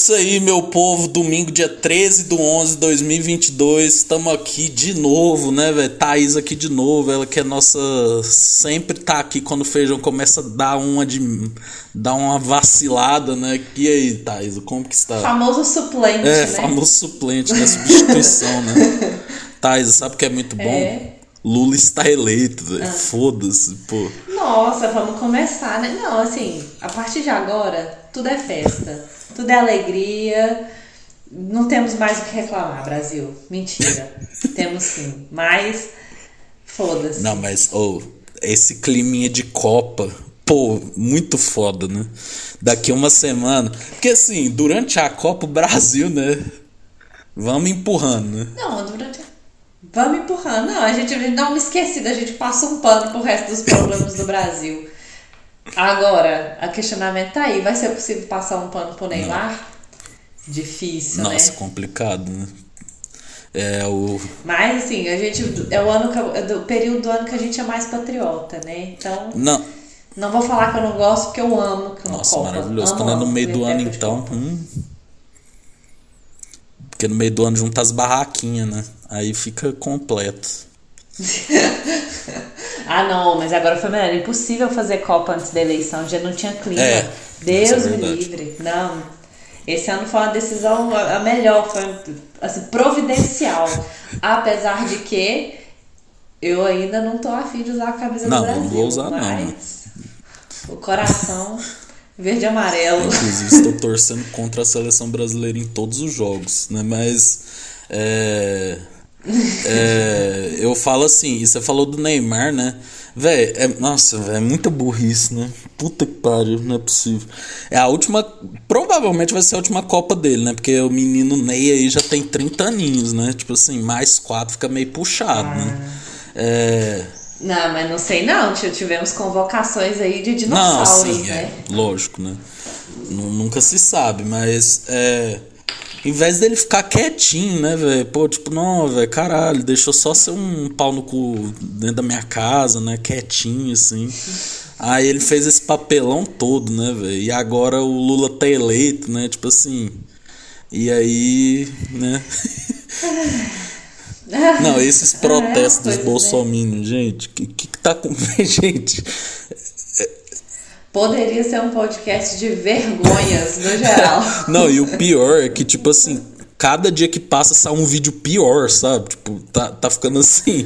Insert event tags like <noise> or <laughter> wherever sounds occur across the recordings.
isso aí, meu povo. Domingo, dia 13 do 11 de 2022. Estamos aqui de novo, né, velho? Thaís aqui de novo. Ela que é nossa. Sempre tá aqui quando o feijão começa a dar uma de. dar uma vacilada, né? E aí, Thaís, como que está? Famoso suplente. É, né? famoso suplente, né? Substituição, né? <laughs> Thaís, sabe o que é muito bom? É. Lula está eleito, velho. Foda-se, pô. Nossa, vamos começar, né? Não, assim, a partir de agora, tudo é festa. Tudo é alegria. Não temos mais o que reclamar, Brasil. Mentira. <laughs> temos sim. Mas, foda-se. Não, mas, ô, esse climinha de Copa, pô, muito foda, né? Daqui uma semana. Porque assim, durante a Copa, o Brasil, né? Vamos empurrando, né? Não, durante. Vamos empurrando. Não, a gente não me esqueci, a gente passa um pano pro resto dos problemas do Brasil. Agora, a questionamento tá aí. Vai ser possível passar um pano pro Neymar? Difícil, Nossa, né? complicado, né? É o. Mas assim, a gente. É o ano que, é do período do ano que a gente é mais patriota, né? Então. Não. Não vou falar que eu não gosto, porque eu amo que Nossa, Copa. maravilhoso. Amo, Quando é no meio do ano, então. Hum. Porque no meio do ano junta as barraquinhas, né? Aí fica completo. <laughs> Ah, não, mas agora foi melhor. Impossível fazer Copa antes da eleição, já não tinha clima. É, Deus isso é me livre. Não. Esse ano foi uma decisão a melhor, foi assim, providencial. Apesar de que eu ainda não tô afim de usar a camisa Não, do não Brasil. vou usar, não, mas O coração verde e amarelo. Inclusive, estou torcendo contra a seleção brasileira em todos os jogos, né? Mas. É, é, eu falo assim, e você falou do Neymar, né? Véi, é, nossa, véi, é muita burrice, né? Puta que pariu, não é possível. É a última. Provavelmente vai ser a última Copa dele, né? Porque o menino Ney aí já tem 30 aninhos, né? Tipo assim, mais quatro fica meio puxado, né? É. Não, mas não sei não. T- Tivemos convocações aí de Não, dinossauros, sim, né? é, lógico, né? Nu- Nunca se sabe, mas é. Em vez dele ficar quietinho, né, velho? Pô, tipo, não, velho, caralho, deixou só ser um pau no cu dentro da minha casa, né? Quietinho, assim. Aí ele fez esse papelão todo, né, velho? E agora o Lula tá eleito, né? Tipo assim. E aí, né? <laughs> Não, esses protestos dos é. bolsominions, gente, que, que que tá com. <laughs> gente, Poderia ser um podcast de vergonhas, no geral. <laughs> Não, e o pior é que, tipo assim, cada dia que passa sai um vídeo pior, sabe? Tipo, tá, tá ficando assim.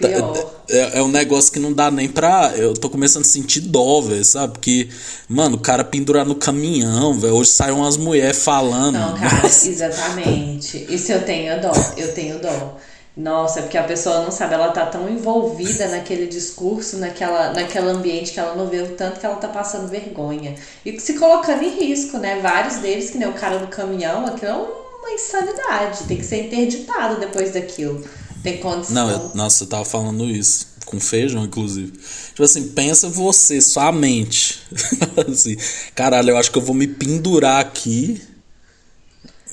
tá- pior. é, é um negócio que não dá nem pra. Eu tô começando a sentir dó, velho, sabe? Porque, mano, o cara pendurar no caminhão, velho. Hoje saem umas mulheres falando. Não, cara, Nossa. exatamente. Isso eu tenho dó, eu tenho dó. Nossa, é porque a pessoa não sabe, ela tá tão envolvida naquele discurso, naquela, naquele ambiente que ela não vê o tanto que ela tá passando vergonha. E se colocando em risco, né? Vários deles, que nem o cara do caminhão, aquilo é uma insanidade. Tem que ser interditado depois daquilo. Tem condição. Não, eu- nossa, eu tava falando isso. Com feijão, inclusive. Tipo assim, pensa você, sua mente. <laughs> assim, caralho, eu acho que eu vou me pendurar aqui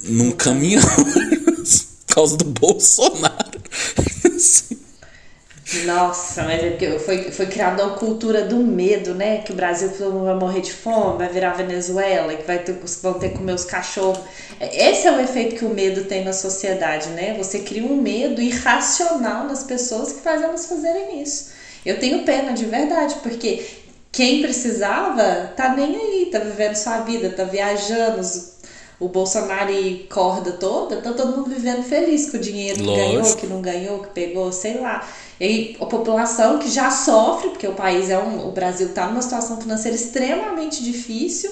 num caminhão <laughs> por causa do Bolsonaro. <laughs> Nossa, mas é porque foi, foi criada uma cultura do medo, né? Que o Brasil vai morrer de fome, vai virar Venezuela, que vai ter, vão ter que comer os cachorros. Esse é o efeito que o medo tem na sociedade, né? Você cria um medo irracional nas pessoas que faz elas fazerem isso. Eu tenho pena de verdade, porque quem precisava tá nem aí, tá vivendo sua vida, tá viajando. O Bolsonaro e corda toda, tá todo mundo vivendo feliz com o dinheiro que ganhou, que não ganhou, que pegou, sei lá. E a população que já sofre, porque o país é um. O Brasil está numa situação financeira extremamente difícil,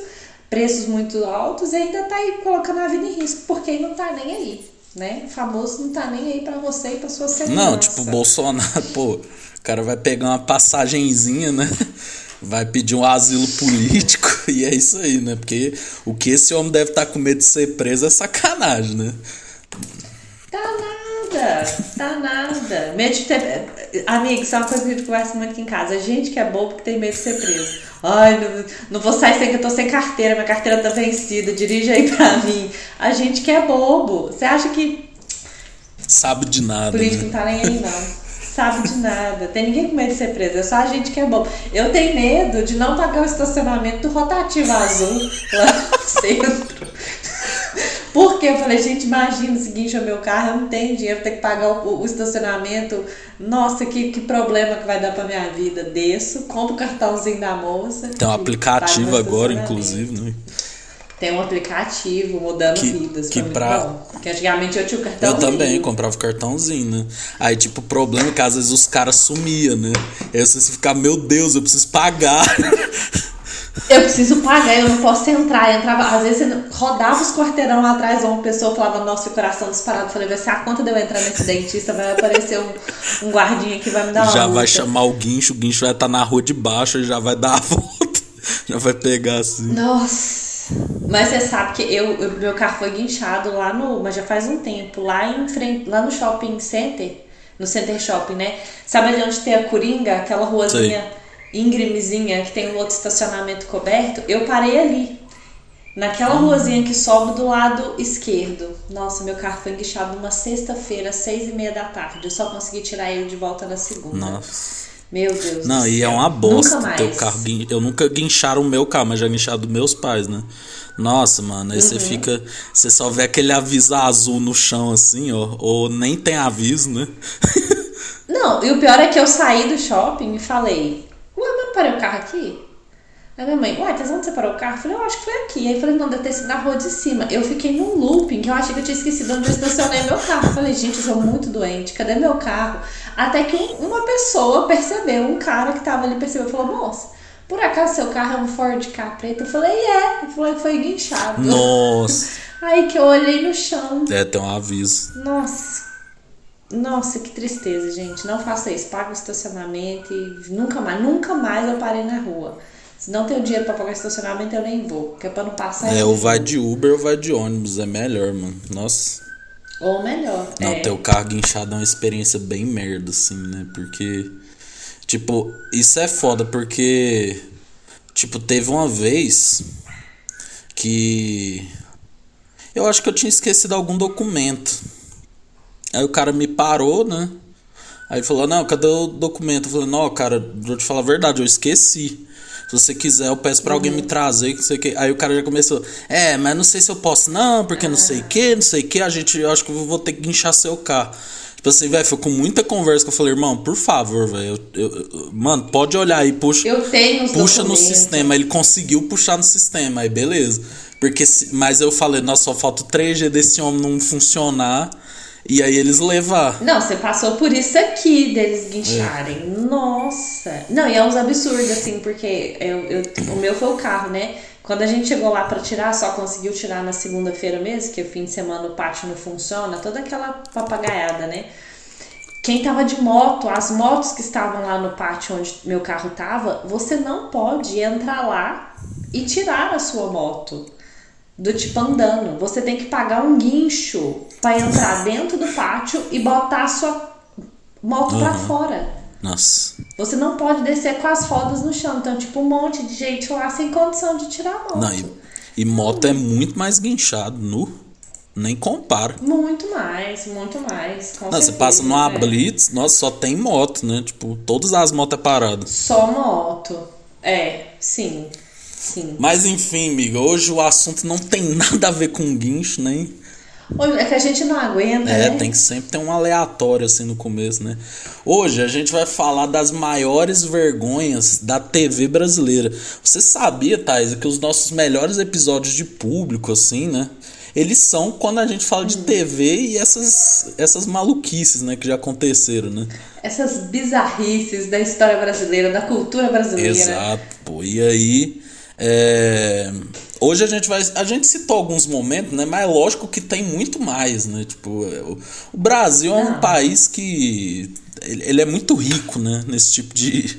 preços muito altos, e ainda tá aí colocando a vida em risco, porque não tá nem aí. Né? O famoso não tá nem aí pra você e pra sua segurança. não, tipo, o Bolsonaro, pô, o cara vai pegar uma passagenzinha, né? Vai pedir um asilo político <laughs> e é isso aí, né? Porque o que esse homem deve estar tá com medo de ser preso é sacanagem, né? Tá nada, tá nada. Medo de ter. Amigo, isso é uma coisa que a gente conversa muito aqui em casa. A gente que é bobo que tem medo de ser preso. Ai, não, não vou sair sem que eu tô sem carteira, minha carteira tá vencida, dirige aí pra mim. A gente que é bobo. Você acha que. Sabe de nada. Político né? não tá nem aí, não sabe de nada. Tem ninguém com medo de ser preso, é só a gente que é bom. Eu tenho medo de não pagar o estacionamento do rotativo azul lá no <laughs> centro. Porque eu falei, gente, imagina o seguinte, o meu carro, eu não tenho dinheiro, ter que pagar o, o, estacionamento. Nossa, que, que problema que vai dar pra minha vida. Desço, compro o cartãozinho da moça. Tem um aplicativo agora, inclusive, né? Tem um aplicativo mudando que, vidas. Que pra... Bom. Porque antigamente eu tinha o cartãozinho. Eu também comprava o cartãozinho, né? Aí, tipo, o problema é que às vezes os caras sumiam, né? Aí você ficar, meu Deus, eu preciso pagar. <laughs> Eu preciso pagar, eu não posso entrar. Eu entrava, às vezes rodava os quarteirão lá atrás, uma pessoa falava, nossa, o coração disparado. Eu falei, vai ser a conta de eu entrar nesse dentista, vai aparecer um, um guardinha que vai me dar uma Já multa. vai chamar o guincho, o guincho vai estar tá na rua de baixo e já vai dar a <laughs> volta. Já vai pegar assim. Nossa. Mas você sabe que eu, eu, meu carro foi guinchado lá no. Mas já faz um tempo, lá em frente, lá no shopping center, no Center Shopping, né? Sabe ali onde tem a Coringa, aquela ruazinha Sei. íngremezinha que tem um outro estacionamento coberto? Eu parei ali. Naquela hum. ruazinha que sobe do lado esquerdo. Nossa, meu carro foi guinchado numa sexta-feira, seis e meia da tarde. Eu só consegui tirar ele de volta na segunda. Nossa. Meu Deus. Não, e é uma bosta teu carro. Eu nunca guincharam o meu carro, mas já guincharam dos meus pais, né? Nossa, mano, aí uhum. você fica. Você só vê aquele aviso azul no chão, assim, ó. Ou nem tem aviso, né? <laughs> Não, e o pior é que eu saí do shopping e falei: Ué, mas parei o carro aqui? Aí minha mãe, uai, mas onde você parou o carro? Eu falei, eu acho que foi aqui. Aí eu falei, não, deve ter sido na rua de cima. Eu fiquei num looping que eu achei que eu tinha esquecido onde eu estacionei meu carro. Eu falei, gente, eu sou muito doente, cadê meu carro? Até que uma pessoa percebeu, um cara que tava ali percebeu, falou, moça, por acaso seu carro é um Ford K preto? Eu falei, é. Ele falou que foi guinchado. Nossa. <laughs> Aí que eu olhei no chão. É, tem um aviso. Nossa. Nossa, que tristeza, gente. Não faça isso. Paga o estacionamento e nunca mais, nunca mais eu parei na rua. Se não tenho dinheiro pra pagar estacionamento, eu nem vou. Porque é pra não passar. É, ou vai de Uber ou vai de ônibus. É melhor, mano. Nossa. Ou melhor. Não, é. ter o carro guinchado é uma experiência bem merda, assim, né? Porque. Tipo, isso é foda, porque. Tipo, teve uma vez que. Eu acho que eu tinha esquecido algum documento. Aí o cara me parou, né? Aí falou: Não, cadê o documento? Eu falei: Não, cara, vou te falar a verdade, eu esqueci. Se você quiser, eu peço pra alguém me trazer, que sei que. Aí o cara já começou, é, mas não sei se eu posso, não, porque não sei o que, não sei o que, a gente, eu acho que eu vou ter que guinchar seu carro. Tipo assim, velho, foi com muita conversa que eu falei, irmão, por favor, velho. Mano, pode olhar aí, puxa. Eu tenho Puxa no sistema. Ele conseguiu puxar no sistema, aí beleza. Porque, mas eu falei, nossa, só falta o 3G desse homem não funcionar. E aí eles levar. Não, você passou por isso aqui deles guincharem. É. Nossa. Não, e é uns absurdos, assim, porque eu, eu, o meu foi o carro, né? Quando a gente chegou lá para tirar, só conseguiu tirar na segunda-feira mesmo, que o fim de semana o pátio não funciona, toda aquela papagaiada, né? Quem tava de moto, as motos que estavam lá no pátio onde meu carro tava, você não pode entrar lá e tirar a sua moto do tipo andando. Você tem que pagar um guincho para entrar dentro do pátio e botar a sua moto uhum. para fora. Nossa. Você não pode descer com as rodas no chão. Então, tipo, um monte de gente lá sem condição de tirar a moto. Não, e, e moto é muito mais guinchado, nu. Nem compara. Muito mais, muito mais. não, certeza, você passa numa é. Blitz, nossa, só tem moto, né? Tipo, todas as motos é paradas. Só moto. É, sim. Sim. Mas enfim, amiga, hoje o assunto não tem nada a ver com guincho, nem. É que a gente não aguenta. É, né? tem que sempre ter um aleatório assim no começo, né? Hoje a gente vai falar das maiores vergonhas da TV brasileira. Você sabia, Thais, que os nossos melhores episódios de público, assim, né? Eles são quando a gente fala de hum. TV e essas, essas maluquices, né, que já aconteceram, né? Essas bizarrices da história brasileira, da cultura brasileira. Exato, pô. E aí é, hoje a gente vai. A gente citou alguns momentos, né? Mas é lógico que tem muito mais, né? Tipo, o, o Brasil é um país que. Ele, ele, é muito rico, né? Nesse tipo de,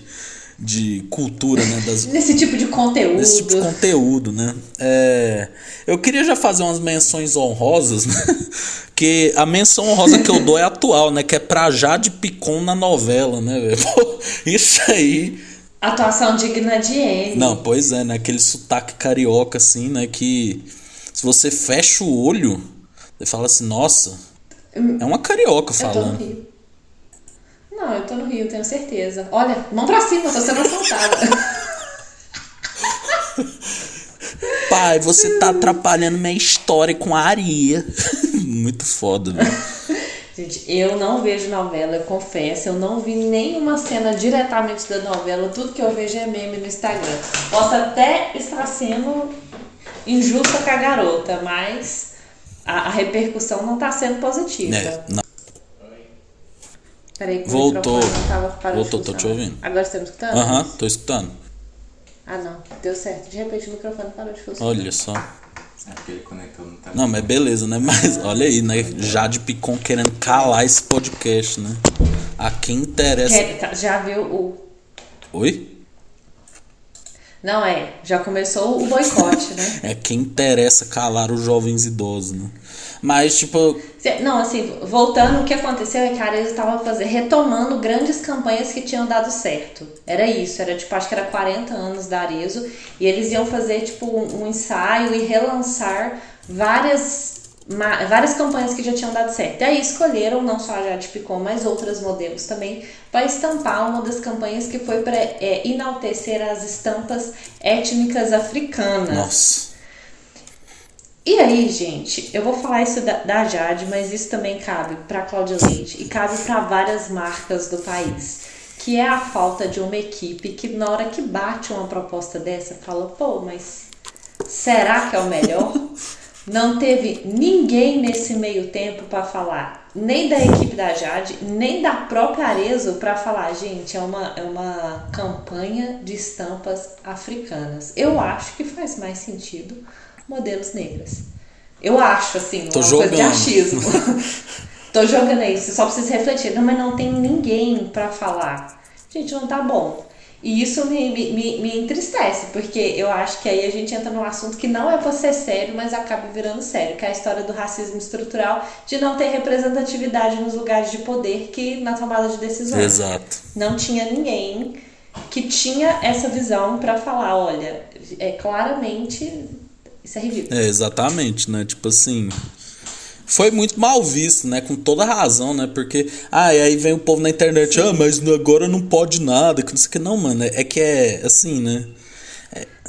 de cultura, né? Das, <laughs> Nesse tipo de conteúdo. Nesse tipo de conteúdo, né? É, eu queria já fazer umas menções honrosas, né? <laughs> Que a menção honrosa que eu dou é atual, né? Que é pra Jade Picon na novela, né? <laughs> Isso aí. Atuação digna de M. Não, pois é, né? Aquele sotaque carioca, assim, né? Que se você fecha o olho, você fala assim, nossa, é uma carioca Eu tô no falando. Rio. Não, eu tô no Rio, tenho certeza. Olha, mão pra cima, tô sendo assaltada. <laughs> Pai, você tá atrapalhando minha história com a areia. <laughs> Muito foda, né? Gente, eu não vejo novela, eu confesso. Eu não vi nenhuma cena diretamente da novela. Tudo que eu vejo é meme no Instagram. Posso até estar sendo injusta com a garota, mas a, a repercussão não tá sendo positiva. É, não. Peraí, que o Voltou. de Voltou, tô te ouvindo. Agora você tá me escutando? Aham, tô escutando. Ah, não. Deu certo. De repente o microfone parou de funcionar. Olha só. É porque ele conectou no telefone. Não, mas beleza, né? Mas olha aí, né? Jade Picon querendo calar esse podcast, né? A quem interessa. Quer- tá- Já viu o. Oi? Não é, já começou o boicote, né? É quem interessa calar os jovens idosos, né? Mas, tipo, Não, assim, voltando, o que aconteceu é que a Arezzo estava fazer, retomando grandes campanhas que tinham dado certo. Era isso, era tipo, acho que era 40 anos da Arezzo, e eles iam fazer tipo um, um ensaio e relançar várias, várias campanhas que já tinham dado certo. E aí escolheram não só a Jade Picon, mas outras modelos também, para estampar uma das campanhas que foi para enaltecer as estampas étnicas africanas. nossa. E aí, gente, eu vou falar isso da, da Jade, mas isso também cabe para Cláudia Leite e cabe para várias marcas do país, que é a falta de uma equipe que na hora que bate uma proposta dessa fala, pô, mas será que é o melhor? <laughs> Não teve ninguém nesse meio tempo para falar, nem da equipe da Jade, nem da própria Arezo para falar, gente, é uma, é uma campanha de estampas africanas. Eu acho que faz mais sentido modelos negras. Eu acho, assim, Tô uma coisa de jogando. achismo. <laughs> Tô jogando aí, você só precisa refletir. Não, mas não tem ninguém pra falar. Gente, não tá bom. E isso me, me, me, entristece, porque eu acho que aí a gente entra num assunto que não é pra ser sério, mas acaba virando sério, que é a história do racismo estrutural, de não ter representatividade nos lugares de poder que na tomada de decisões Exato. não tinha ninguém que tinha essa visão pra falar, olha, é claramente isso é ridículo. É, exatamente, né? Tipo assim. Foi muito mal visto, né? Com toda razão, né? Porque. Ah, e aí vem o povo na internet, ah, mas agora não pode nada, que não sei o que. Não, mano, é que é assim, né?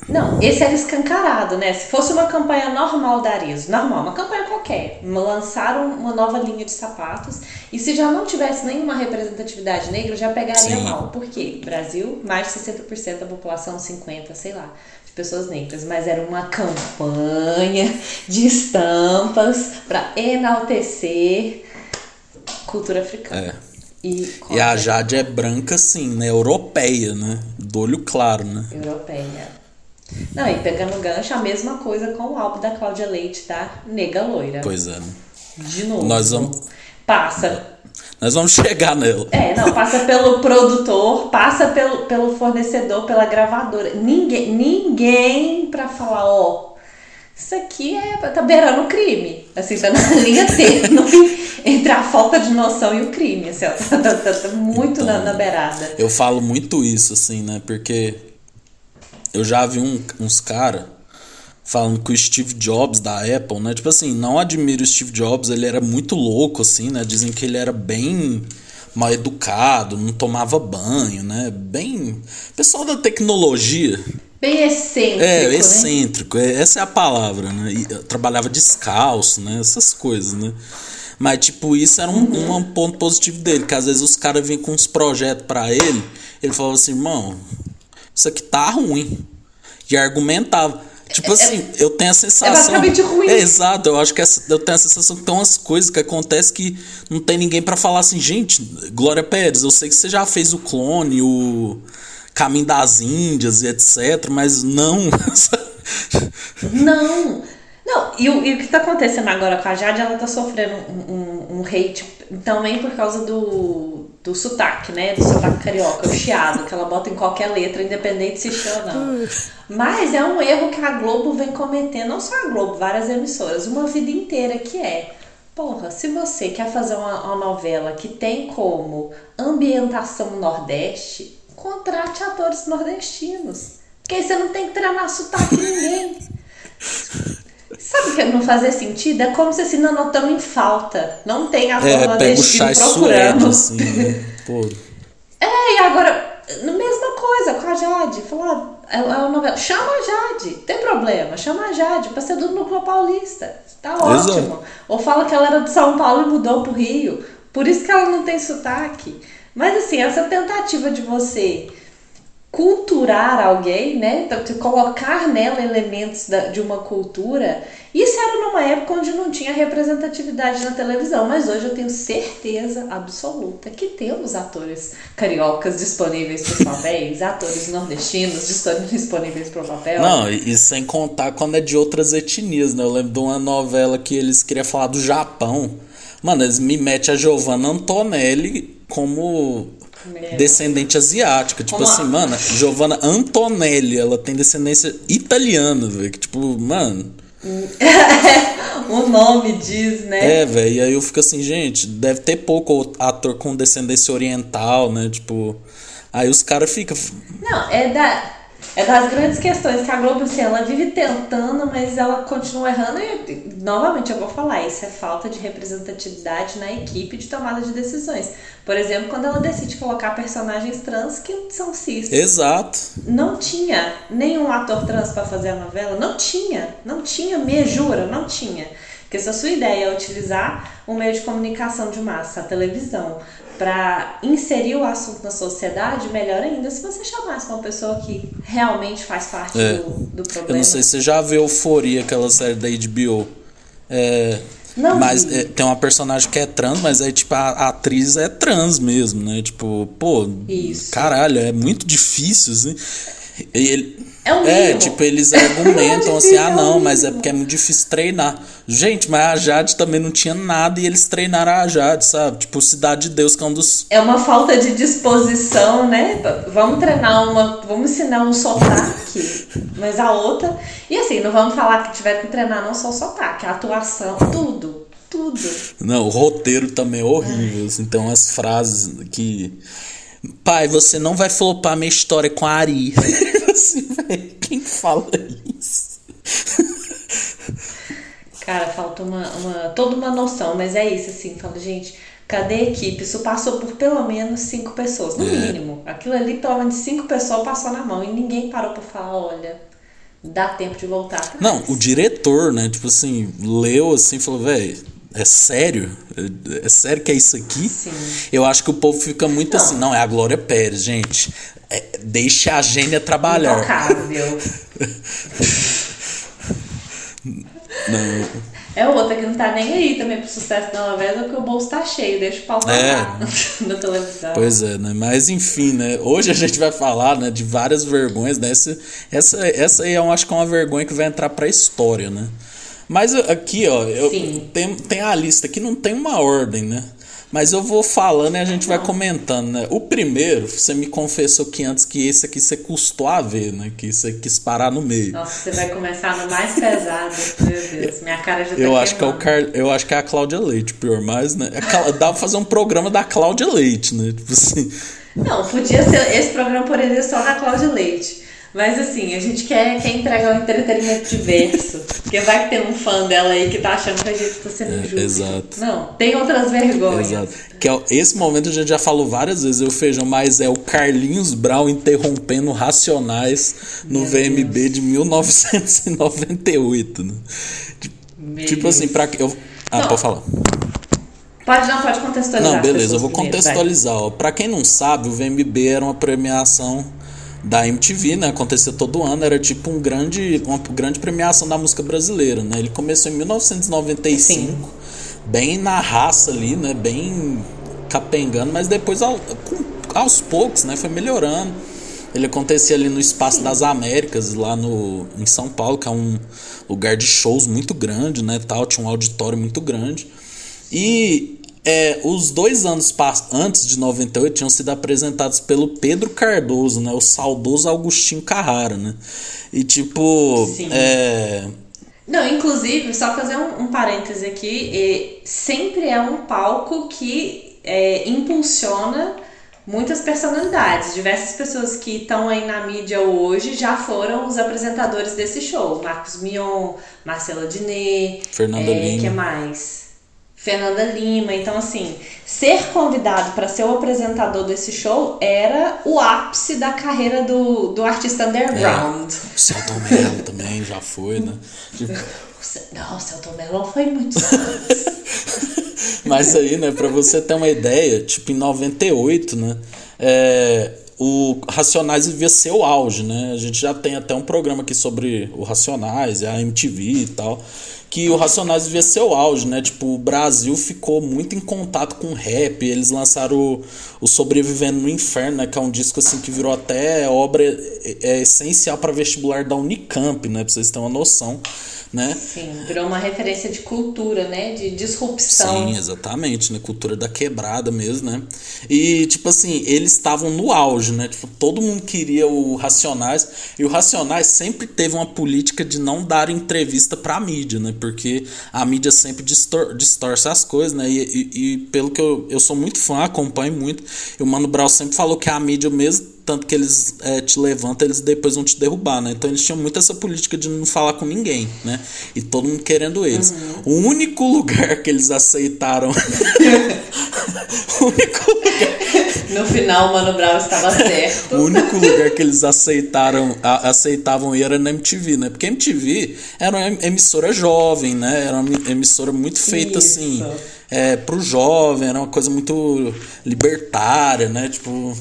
Não, esse era escancarado, né? Se fosse uma campanha normal da Arezzo, normal, uma campanha qualquer, lançaram uma nova linha de sapatos e se já não tivesse nenhuma representatividade negra, já pegaria Sim. mal. Por quê? Brasil, mais de 60% da população, 50%, sei lá, de pessoas negras. Mas era uma campanha de estampas para enaltecer cultura africana. É. E, E a Jade é branca, assim, né? Europeia, né? Do olho claro, né? Europeia. Não, e pegando gancho, a mesma coisa com o álbum da Cláudia Leite, tá? Nega Loira. Pois é? De novo. Nós vamos- Passa. Nós vamos chegar nela. É, não, passa pelo produtor, passa pelo, pelo fornecedor, pela gravadora. Ninguém, ninguém pra falar, ó, isso aqui é, tá beirando o crime. Assim, tá na <laughs> linha tênue entre a falta de noção e o crime. Assim, ó, <laughs> tá, tá- tá- tá muito na, na beirada. Eu falo muito isso, assim, né? Porque eu já vi um- uns caras falando que o Steve Jobs da Apple, né? Tipo assim, não admiro o Steve Jobs, ele era muito louco, assim, né? Dizem que ele era bem mal educado, não tomava banho, né? Bem. Pessoal da tecnologia. Bem excêntrico, É, né? excêntrico, é- essa é a palavra, né? E, trabalhava descalço, né? Essas coisas, né? Mas, tipo, isso era um, Uhum. um ponto positivo dele, que às vezes os caras vinham com uns projetos pra ele, ele falava assim, irmão, isso aqui tá ruim. E argumentava. Tipo assim, eu tenho a sensação. É basicamente ruim. É, exato, eu acho que essa- eu tenho a sensação que tem umas coisas que acontecem que não tem ninguém pra falar assim, gente, Glória Pérez, eu sei que você já fez o clone, o Caminho das Índias e etc, mas não. <laughs> Não! Não, e o, e o que tá acontecendo agora com a Jade, ela tá sofrendo um, um, um hate também por causa do, do sotaque, né? Do sotaque carioca, o chiado, que ela bota em qualquer letra, independente se chama ou não. Mas é um erro que a Globo vem cometendo, não só a Globo, várias emissoras, uma vida inteira, que é. Porra, se você quer fazer uma, uma novela que tem como ambientação Nordeste, contrate atores nordestinos. Porque aí você não tem que treinar sotaque ninguém. Sabe o que não fazer sentido? É como se assim, não, estamos em falta. Não tem ator É, pega o chá procurando. suede, assim, né? Pô. É, e agora, mesma coisa com a Jade. Falar, é, é uma novela. Chama a Jade, tem problema. Chama a Jade pra ser do Núcleo Paulista. Tá Exato. ótimo. Ou fala que ela era de São Paulo e mudou pro Rio. Por isso que ela não tem sotaque. Mas assim, essa tentativa de você culturar alguém, né? Então, colocar nela elementos da- de uma cultura. Isso era numa época onde não tinha representatividade na televisão, mas hoje eu tenho certeza absoluta que temos atores cariocas disponíveis para os papéis, atores nordestinos disponíveis para o papel. Não, e sem contar quando é de outras etnias, né? Eu lembro de uma novela que eles queriam falar do Japão. Mano, eles me metem a Giovanna Antonelli como Meu. descendente asiática. Tipo Como a- assim, mano, Giovanna Antonelli, ela tem descendência italiana, velho. que, Tipo, mano. <laughs> o nome diz, né? É, velho. E aí eu fico assim, gente, deve ter pouco ator com descendência oriental, né? Tipo. Aí os caras ficam. Não, é, da, é das grandes questões que a Globo, assim, ela vive tentando, mas ela continua errando. E, novamente, eu vou falar, isso é falta de representatividade na equipe de tomada de decisões. Por exemplo, quando ela decide colocar personagens trans que são cis. Exato. Não tinha nenhum ator trans para fazer a novela, não tinha, não tinha, me jura, não tinha. Porque se a sua ideia é utilizar um meio de comunicação de massa, a televisão, para inserir o assunto na sociedade, melhor ainda se você chamasse uma pessoa que realmente faz parte É. do, do problema. Eu não sei se você já viu Euforia, aquela série da HBO. É, Não mas é, tem uma personagem que é trans, mas aí, tipo, a, a atriz é trans mesmo, né? Tipo, pô, Isso. caralho, é muito difícil, assim. E ele- É um é, tipo, eles argumentam <laughs> É assim, ah, não, mas é porque é muito difícil treinar. Gente, mas a Jade também não tinha nada e eles treinaram a Jade, sabe? Tipo, Cidade de Deus, que é um dos. É uma falta de disposição, né? Vamos treinar uma. Vamos ensinar um sotaque, mas a outra. E assim, não vamos falar que tiver que treinar não só o sotaque, a atuação, tudo. Tudo. Não, o roteiro também é horrível. Assim, tem umas frases que. Pai, você não vai flopar minha história com a Ari. <laughs> assim, <laughs> velho, quem fala isso? Cara, falta uma, uma, toda uma noção, mas é isso, assim, fala, gente, cadê a equipe? Isso passou por pelo menos cinco pessoas, no É. mínimo. Aquilo ali, pelo menos cinco pessoas passou na mão e ninguém parou pra falar, olha, dá tempo de voltar. atrás. Não, o diretor, né? Tipo assim, leu assim e falou, velho, é sério? É, é sério que é isso aqui? Sim. Eu acho que o povo fica muito Não. assim, não, é a Glória Pérez, gente. É, deixa a gênia trabalhar. Intocável. <laughs> Não, É outra que não tá nem aí também pro sucesso da novela, porque o bolso tá cheio, deixa o pau É. <laughs> na televisão. Pois é, né? Mas enfim, né? Hoje a gente vai falar, né, de várias vergonhas, né? Essa, essa, essa aí eu acho que é uma vergonha que vai entrar pra história, né? Mas aqui, ó, eu tem, tem a lista que não tem uma ordem, né? Mas eu vou falando e a gente vai comentando, né? O primeiro, você me confessou que antes que esse aqui você custou a ver, né? Que você quis parar no meio. Nossa, você vai começar no mais pesado. Meu Deus, minha cara já tá Eu acho, que é o. Car... eu acho que é a Cláudia Leite, pior, mas, né? É Dá pra fazer um programa da Cláudia Leite, né? Tipo assim. Não, podia ser. Esse programa poderia ser só da Cláudia Leite. Mas assim, a gente quer, quer entregar um entretenimento diverso. Porque vai que tem um fã dela aí que tá achando que a gente tá sendo É, injusto. exato. Não, tem outras vergonhas. Exato. Que é, esse momento a gente já falou várias vezes, eu feijão, mas é o Carlinhos Brown interrompendo Racionais no Meu VMB de 1998. Né? Meu Tipo Deus. assim, pra que. Eu... Ah, Não, pode falar. Pode não, pode contextualizar. Não, beleza, eu vou primeiro, contextualizar. Ó. Pra quem não sabe, o VMB era uma premiação da MTV, né? Acontecia todo ano, era tipo um grande, uma grande premiação da música brasileira, né? Ele começou em 1995, bem na raça ali, né? Bem capengando, mas depois ao- aos poucos, né? Foi melhorando. Ele acontecia ali no Espaço das Américas, lá no, em São Paulo, que é um lugar de shows muito grande, né? Tal, tinha um auditório muito grande. E é, os dois anos antes de 98 tinham sido apresentados pelo Pedro Cardoso, né? O saudoso Augustinho Carrara, né? E tipo. Sim. É... Não, inclusive, só fazer um, um parêntese aqui, sempre é um palco que é, impulsiona muitas personalidades. Diversas pessoas que estão aí na mídia hoje já foram os apresentadores desse show. Marcos Mion, Marcela Diné, Fernanda é, Lima. que mais? Fernanda Lima. Então, assim, ser convidado para ser o apresentador desse show era o ápice da carreira do, do artista underground. É, o Celton Mello também já foi, né? Tipo... Não, o Celton Mello foi muitos anos. <laughs> Mas aí, né, pra você ter uma ideia, tipo, em 98, né? É, o Racionais vivia seu auge, né? A gente já tem até um programa aqui sobre o Racionais, a MTV e tal que o Racionais vivia seu auge, né? Tipo, o Brasil ficou muito em contato com rap. Eles lançaram o, o Sobrevivendo no Inferno, né? Que é um disco assim que virou até obra é, é essencial para vestibular da Unicamp, né? Pra vocês terem uma noção né? Sim, virou uma referência de cultura, né? De disrupção. Sim, exatamente, né? Cultura da quebrada mesmo, né? E, tipo assim, eles estavam no auge, né? Tipo, todo mundo queria o Racionais, e o Racionais sempre teve uma política de não dar entrevista pra mídia, né? Porque a mídia sempre distor distorce as coisas, né? E, e, e, pelo que eu, eu sou muito fã, acompanho muito, e o Mano Brown sempre falou que a mídia mesmo tanto que eles é, te levantam, eles depois vão te derrubar, né? Então eles tinham muito essa política de não falar com ninguém, né? E todo mundo querendo eles. Uhum. O único lugar que eles aceitaram. <laughs> <laughs> o único lugar. No final, o Mano Brown estava certo. <laughs> o único lugar que eles aceitaram, a, aceitavam ir era na MTV, né? Porque a MTV era uma emissora jovem, né? Era uma emissora muito feita Isso. assim. É, pro jovem, era uma coisa muito libertária, né? Tipo,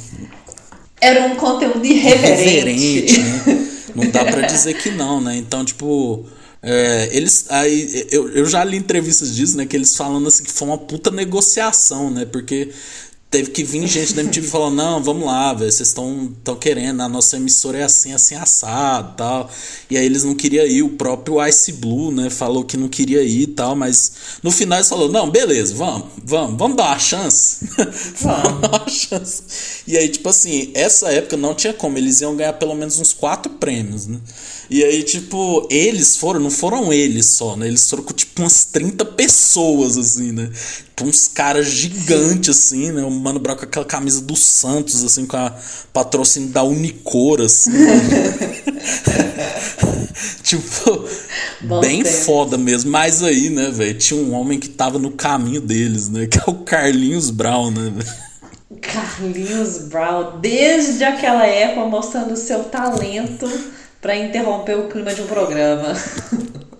era um conteúdo irreverente. Irreverente, né? Não dá para dizer que não, né? Então, tipo. É, eles aí eu, eu já li entrevistas disso, né, que eles falando assim que foi uma puta negociação, né? Porque teve que vir gente da MTV falando, não, vamos lá, velho, vocês estão tão querendo, a nossa emissora é assim, assim, assado tal. E aí eles não queriam ir, o próprio Ice Blue, né, falou que não queria ir e tal, mas no final eles falaram, não, beleza, vamos, vamos, vamos dar uma chance. <laughs> vamos dar uma chance. E aí, tipo assim, essa época não tinha como, eles iam ganhar pelo menos uns quatro prêmios, né? E aí, tipo, eles foram, não foram eles só, né? Eles foram com, tipo, umas 30 pessoas, assim, né? Tipo, uns caras gigantes, assim, né? O Mano Brown com aquela camisa do Santos, assim, com a patrocínio da Unicor, assim. Né? <laughs> tipo, Bom bem tempo. foda mesmo. Mas aí, né, velho, tinha um homem que tava no caminho deles, né? Que é o Carlinhos Brown, né, Carlinhos Brown, desde aquela época, mostrando o seu talento para interromper o clima de um programa. <laughs>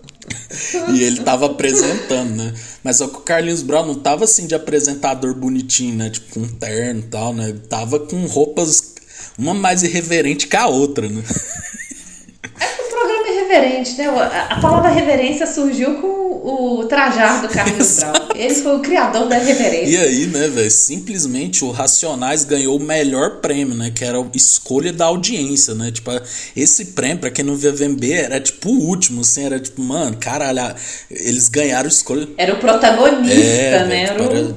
e ele tava apresentando, né? Mas só que o Carlinhos Brown não tava assim de apresentador bonitinho, né? Tipo, com um terno e tal, né? Ele tava com roupas uma mais irreverente que a outra, né? Reverente, né? A palavra reverência surgiu com o trajar do Carlos <laughs> Brown. Ele foi o criador da reverência. E aí, né, velho? Simplesmente o Racionais ganhou o melhor prêmio, né? Que era a escolha da audiência, né? Tipo, esse prêmio, pra quem não via VMB, era tipo o último, assim. Era tipo, mano, caralho, eles ganharam escolha. Era o protagonista, é, né? Véio, era o...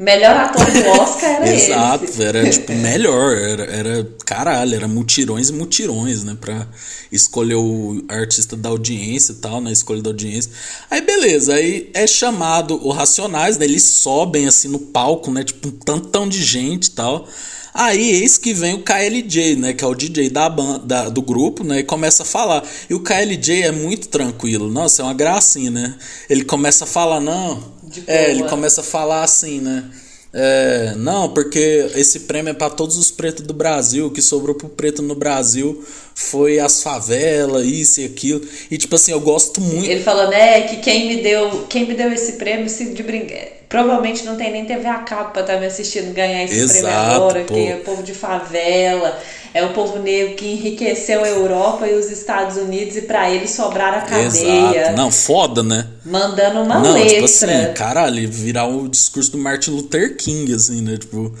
Melhor ator do Oscar era Exato, esse. era tipo <laughs> melhor, era, era caralho, era mutirões e mutirões, né, pra escolher o artista da audiência e tal, na né, escolha da audiência. Aí beleza, aí é chamado o Racionais, né, eles sobem assim no palco, né, tipo um tantão de gente e tal. Aí eis que vem o KLJ, né, que é o DJ da banda, do grupo, né, e começa a falar. E o KLJ é muito tranquilo, nossa, é uma gracinha, né? Ele começa a falar, não, é, ele começa a falar assim, né? É, não, porque esse prêmio é para todos os pretos do Brasil, que sobrou pro preto no Brasil foi as favelas, isso e aquilo. E tipo assim, eu gosto muito. Ele falou, né, que quem me deu, quem me deu esse prêmio se de brincar. Provavelmente não tem nem TV a cabo pra estar tá me assistindo ganhar esse Exato, prêmio agora, pô. que é o povo de favela, é o povo negro que enriqueceu a Europa e os Estados Unidos e para ele sobrar a cadeia. Exato. Não, foda, né? Mandando uma não, letra. Tipo assim, caralho, virar o discurso do Martin Luther King, assim, né? Tipo.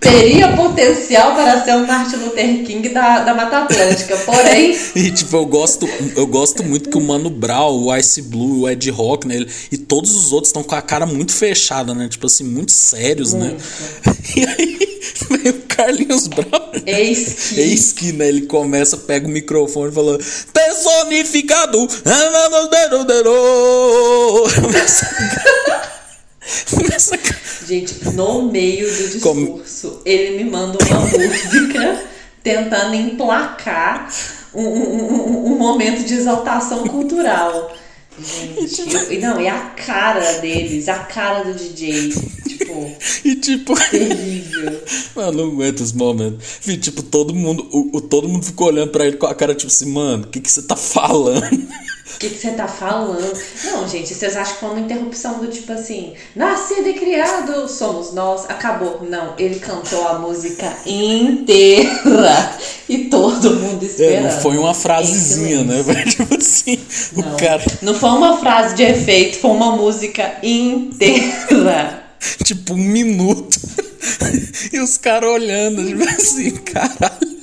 Teria potencial para ser um Martin Luther King da, da Mata Atlântica, porém. <laughs> E tipo, eu gosto, eu gosto muito que o Mano Brown, o Ice Blue, o Ed Rock, né? E todos os outros estão com a cara muito fechada, né? Tipo assim, muito sérios, né? muito. né? <laughs> E aí vem o Carlinhos Brown. Eis que. Eis que, né? Ele começa, pega o microfone e fala: Personificado! <laughs> <laughs> Gente, no meio do discurso, Como... ele me manda uma música tentando emplacar um, um, um, momento de exaltação cultural. Gente, eu, não, e a cara deles, a cara do DJ, tipo. E tipo. Terrível. Mano, não aguento os momentos. E, tipo, todo mundo, o, o, todo mundo ficou olhando pra ele com a cara, tipo assim, mano, o que, que você tá falando? O que, que você tá falando? Não, gente, vocês acham que foi uma interrupção do tipo assim, nascido e criado, somos nós, acabou. Não, ele cantou a música inteira <laughs> e todo mundo esperando. É, não foi uma frasezinha, né? <laughs> Tipo assim, não, o cara. Não foi uma frase de efeito, foi uma música inteira. <laughs> tipo, um minuto. e os caras olhando, tipo assim, caralho.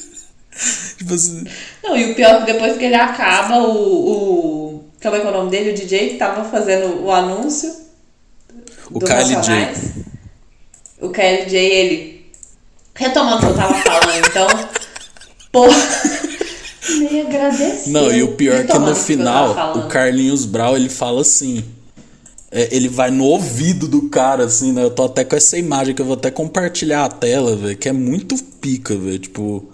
Tipo assim. Não, e o pior é que depois que ele acaba, o. o como é que é o nome dele? O DJ que tava fazendo o anúncio. O KLJ. O KLJ, ele. Retomando o que eu tava falando, então. <laughs> Pô. Me agradeceu. Não, e o pior é que no final, o Carlinhos Brau, ele fala assim. É, ele vai no ouvido do cara, assim, né? Eu tô até com essa imagem que eu vou até compartilhar a tela, velho, que é muito pica, velho. Tipo,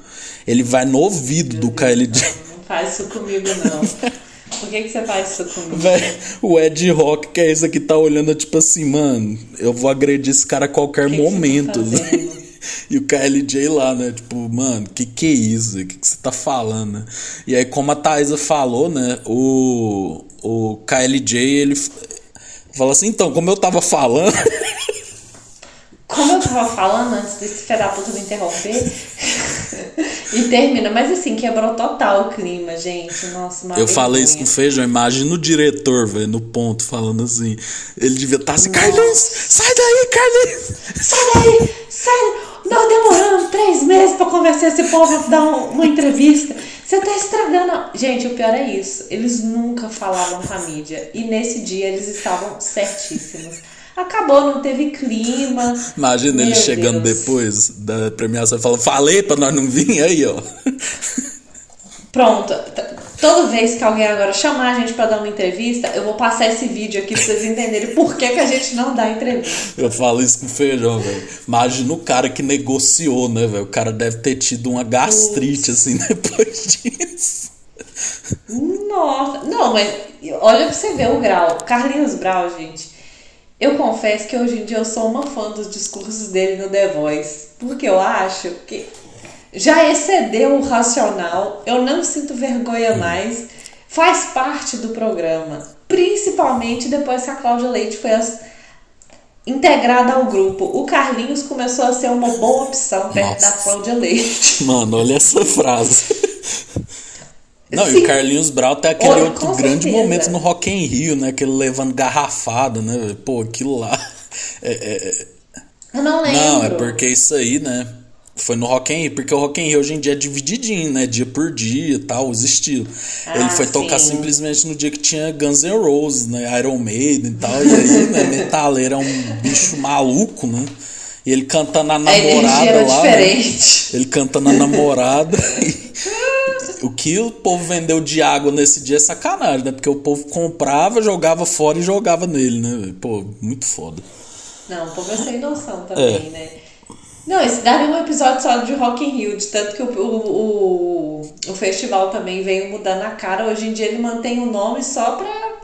ele vai no ouvido do KLJ. Não, não faz isso comigo, não. Por que, que você faz isso comigo? Véi, o Ed Rock, que é esse aqui, tá olhando, tipo assim, mano, eu vou agredir esse cara a qualquer que momento. Que né? <laughs> E o KLJ lá, né? Tipo, mano, que que é isso? O que, que você tá falando, né? E aí, como a Thaisa falou, né? O, o KLJ, ele fala assim, então, como eu tava falando. <laughs> Como eu tava falando antes desse filho da puta me interromper. <laughs> e termina, mas assim, quebrou total o clima, gente. Nossa, Eu falei isso com o Feijão, imagina o diretor, velho, no ponto, falando assim. Ele devia estar tá assim, Carlinhos, sai daí, Carlinhos! Sai daí, sai! Nós demoramos três meses pra conversar esse povo, dar uma entrevista. Você tá estragando. Gente, o pior é isso. Eles nunca falavam com a mídia. E nesse dia eles estavam certíssimos. Acabou, não teve clima. Imagina Meu ele chegando Deus. depois da premiação e falando, falei pra nós não vir aí, ó. <laughs> Pronto. Toda vez que alguém agora chamar a gente para dar uma entrevista, eu vou passar esse vídeo aqui pra vocês entenderem por que, que a gente não dá entrevista. Eu falo isso com feijão, velho. Imagina o cara que negociou, né, velho? O cara deve ter tido uma gastrite, assim, <laughs> depois disso. Nossa. Não, mas olha pra você ver o grau. Carlinhos Brau, gente eu confesso que hoje em dia eu sou uma fã dos discursos dele no The Voice, porque eu acho que já excedeu o racional, eu não sinto vergonha mais, faz parte do programa, principalmente depois que a Cláudia Leite foi as, integrada ao grupo. O Carlinhos começou a ser uma boa opção perto Nossa. da Cláudia Leite. Mano, olha essa frase. Não, Sim. e o Carlinhos Brau tem aquele Oi, outro grande certeza. momento no Rock in Rio, né? Aquele levando garrafada, né? Pô, aquilo lá. <laughs> É, é, é... Eu não lembro. Não, é porque isso aí, né? Foi no Rock in Rio, porque o Rock in Rio hoje em dia é divididinho, né? Dia por dia e tal, os estilos. Ah, Ele foi sim. tocar simplesmente no dia que tinha Guns N' Roses, né? Iron Maiden e tal. E aí, né? <laughs> Metaleiro é um bicho maluco, né? E ele cantando a namorada a lá. Né? Ele cantando a namorada. <laughs> o que o povo vendeu de água nesse dia é sacanagem, né? Porque o povo comprava, jogava fora e jogava nele, né? Pô, muito foda. Não, o povo é sem noção também, é. né? Não, esse daria um episódio só de Rock in Rio, de tanto que o, o, o, o festival também veio mudando a cara. Hoje em dia ele mantém o nome só pra,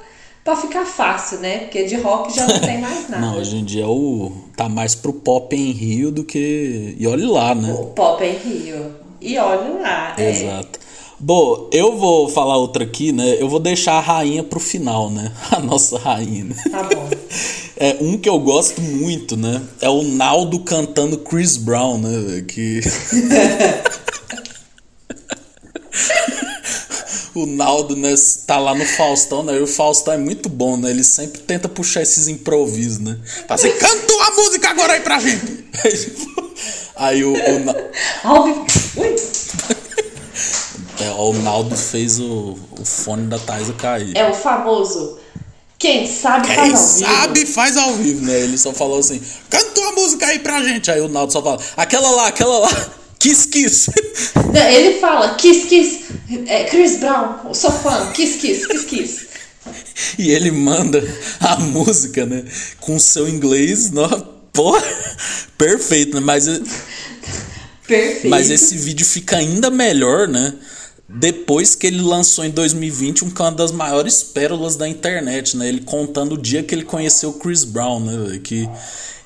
pra ficar fácil, né? Porque de rock já não tem mais <laughs> nada. não, hoje em dia o, tá mais pro pop em Rio do que. E olhe lá, né? O pop em Rio. E olhe lá. É. Exato. É. Bom, eu vou falar outra aqui, né? Eu vou deixar a rainha pro final, né? <laughs> A nossa rainha. Né? Tá bom. É um que eu gosto muito, né? É o Naldo cantando Chris Brown, né? Que. <laughs> o Naldo, né, tá lá no Faustão, né? E o Faustão é muito bom, né? Ele sempre tenta puxar esses improvisos, né? Fala assim, canta uma música agora aí pra gente! <laughs> Aí o. o Na- é, o Naldo fez o, o fone da Thaisa cair. É o famoso. Quem sabe Quem faz ao vivo. sabe faz ao vivo, né? Ele só falou assim: canta uma música aí pra gente. Aí o Naldo só fala: aquela lá, aquela lá. Kiss Kiss. Ele fala, kiss, kiss. É, Chris Brown, sou fã. Kiss, kiss, kiss, kiss. E ele manda a música, né? Com o seu inglês, no, porra, perfeito, né? Mas, Perfeito. mas esse vídeo fica ainda melhor, né? Depois que ele lançou em 2020 um uma das maiores pérolas da internet, né? Ele contando o dia que ele conheceu o Chris Brown, né? Que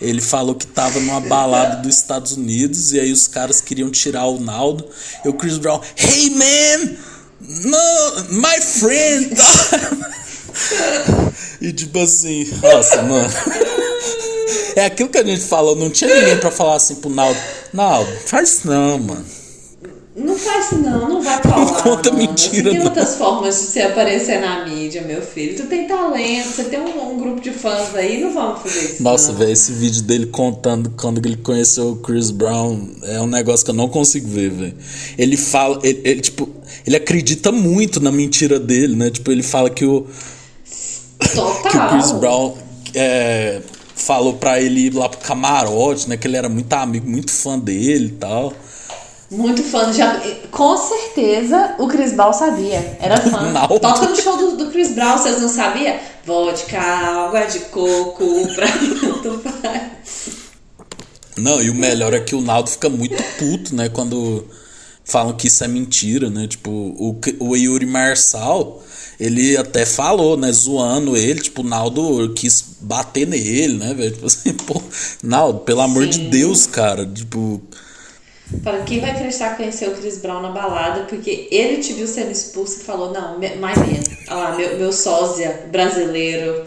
ele falou que tava numa balada dos Estados Unidos e aí os caras queriam tirar o Naldo. E o Chris Brown, hey man! No, my friend! <laughs> E tipo assim, nossa, mano. É aquilo que a gente falou, não tinha ninguém pra falar assim pro Naldo. Naldo, faz não, mano. Não faz isso não, não vai colar. Não conta mano. mentira, Você tem não. outras formas de você aparecer na mídia, meu filho. Tu tem talento, você tem um, um grupo de fãs aí, não vamos fazer isso. Nossa, não. velho, esse vídeo dele contando quando ele conheceu o Chris Brown é um negócio que eu não consigo ver, velho. Ele fala, ele, ele, tipo, ele acredita muito na mentira dele, né? Tipo, ele fala que o, que o Total. Chris Brown é, falou pra ele ir lá pro camarote, né? Que ele era muito amigo, muito fã dele e tal. Muito fã. Já, com certeza o Chris Brown sabia. Era fã. <laughs> Não. Toca no show do, do Chris Brown, vocês não sabiam? Vodka, água de coco, pra <laughs> tanto faz. Não, e o melhor é que o Naldo fica muito puto, né? Quando falam que isso é mentira, né? Tipo, o, o Yuri Marçal, ele até falou, né? Zoando ele, tipo, o Naldo quis bater nele, né, velho? Tipo assim, <laughs> pô, Naldo, pelo amor de Sim. Deus, cara. Tipo, Fala, quem vai acreditar que conheceu o Chris Brown na balada porque ele te viu sendo expulso e falou, não, mais. Olha lá, meu, meu sósia brasileiro.